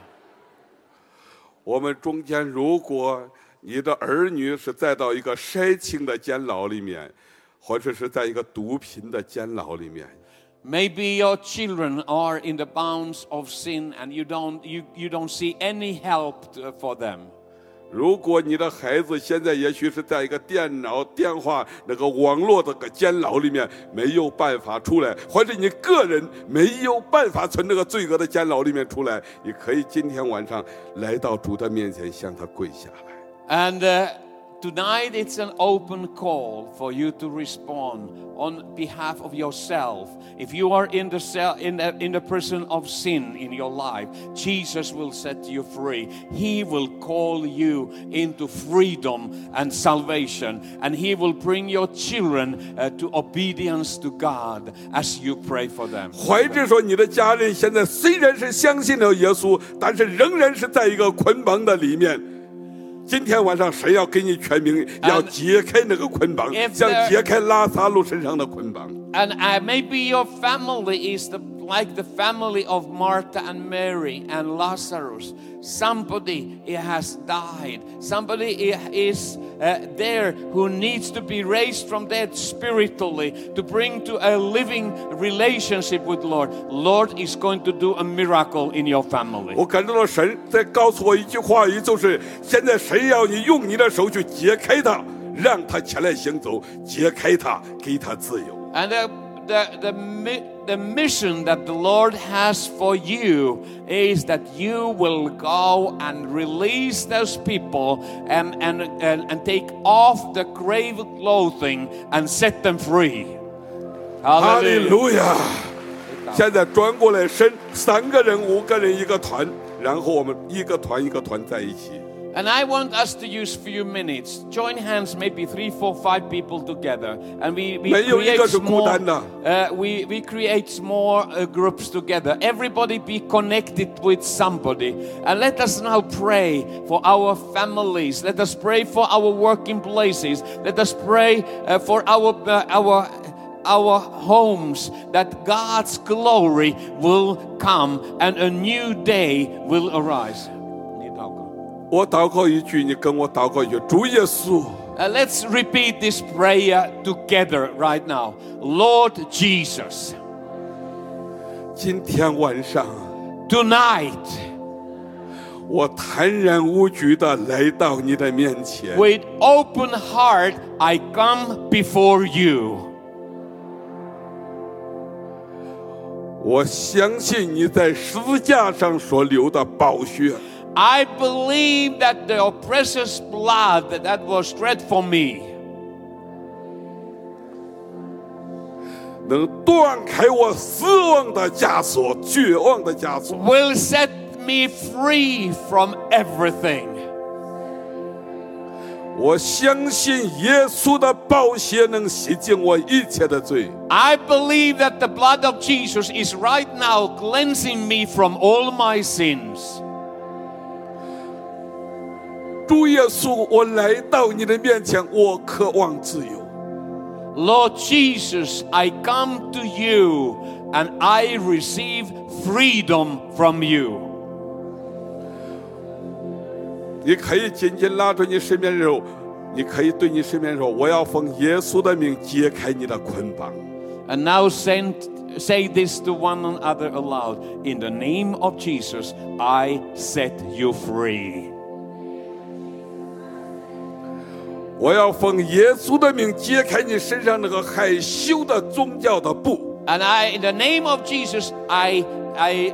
我们中间，如果你的儿女是再到一个筛清的监牢里面，或者是在一个毒品的监牢里面， Maybe your children are in the bounds of sin and you don't, you, you don't see any help to- for them. 如果你的孩子现在也许是在一个电脑、电话那个网络的个监牢里面，没有办法出来，或者你个人没有办法从这个罪恶的监牢里面出来，你可以今天晚上来到主的面前，向他跪下来。And tonight it's an open call for you to respond on behalf of yourself. If you are in the cell, in the, in the prison of sin in your life, Jesus will set you free. He will call you into freedom and salvation, and He will bring your children uh, to obedience to God as you pray for them. 怀着说，你的家人现在虽然是相信了耶稣，但是仍然是在一个捆绑的里面。 今天晚上，神要给你全名，要解开那个捆绑像解开拉萨路身上的捆绑。And uh, maybe your family is the, like the family of Martha and Mary and Lazarus. Somebody has died. Somebody i- is uh, there who needs to be raised from dead spiritually to bring to a living relationship with Lord. Lord is going to do a miracle in your family. 我感受到神在告诉我一句话语，就是现在神要你用你的手去解开它， 让他前来行走，解开他，给他自由。 And the, the, the, mi- the mission that the Lord has for you is that you will go and release those people and, and, and, and take off the grave clothing and set them free. 哈利 Hallelujah. 路亚！现在转过来伸，三个人、五个人一个团，然后我们一个团一个团在一起。 and I want us to use few minutes. Join hands, maybe three, four, five people together, and we we create more. Uh, we we create more uh, groups together. Everybody be connected with somebody, and let us now pray for our families. Let us pray for our working places. Let us pray uh, for our uh, our our homes that God's glory will come and a new day will arise. 我祷告一句，你跟我祷告一句，主耶稣， Uh, let's repeat this prayer together right now. Lord Jesus, 今天晚上 tonight, 我坦然无惧的来到你的面前， with open heart, I come before you. 我相信你在十字架上所流的宝血， I believe that the precious blood that, that was shed for me 能断开我死亡的枷锁、绝望的枷锁。 will set me free from everything. 我相信耶稣的宝血能洗净我一切的罪。 I believe that the blood of Jesus is right now cleansing me from all my sins. 主耶稣，我来到你的面前，我渴望自由。 Lord Jesus, I come to you and I receive freedom from you. 你可以紧紧拉住你身边人手，你可以对你身边人说：“我要奉耶稣的名解开你的捆绑。 And now send, say this to one another aloud. In the name of Jesus, I set you free. 我要奉耶稣的名解开你身上那个害羞的宗教的布。 And I, in the name of Jesus, I, I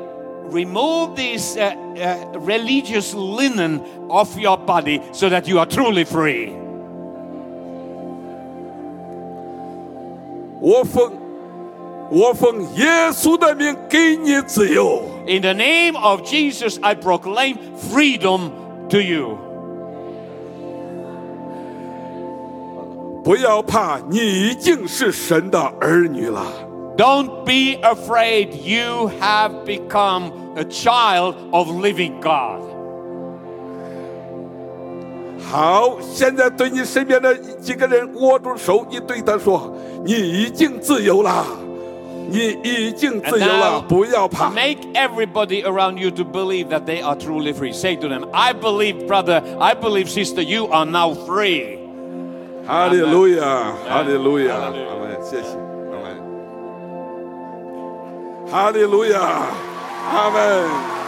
remove this uh, uh, religious linen off your body so that you are truly free. 我奉我奉耶稣的名给你自由。 In the name of Jesus, I proclaim freedom to you. 不要怕，你已经是神的儿女了。 Don't be afraid, you have become a child of living God. 好，现在对你身边的几个人握住手，你对他说：“你已经自由了，你已经 And 自由了， now 不要怕。 make everybody around you to believe that they are truly free. Say to them, I beve, brother, I believe, sister, you are now free. ” Halleluja, Halleluja. Amen. 谢谢。Amen. Alléluia. Amen.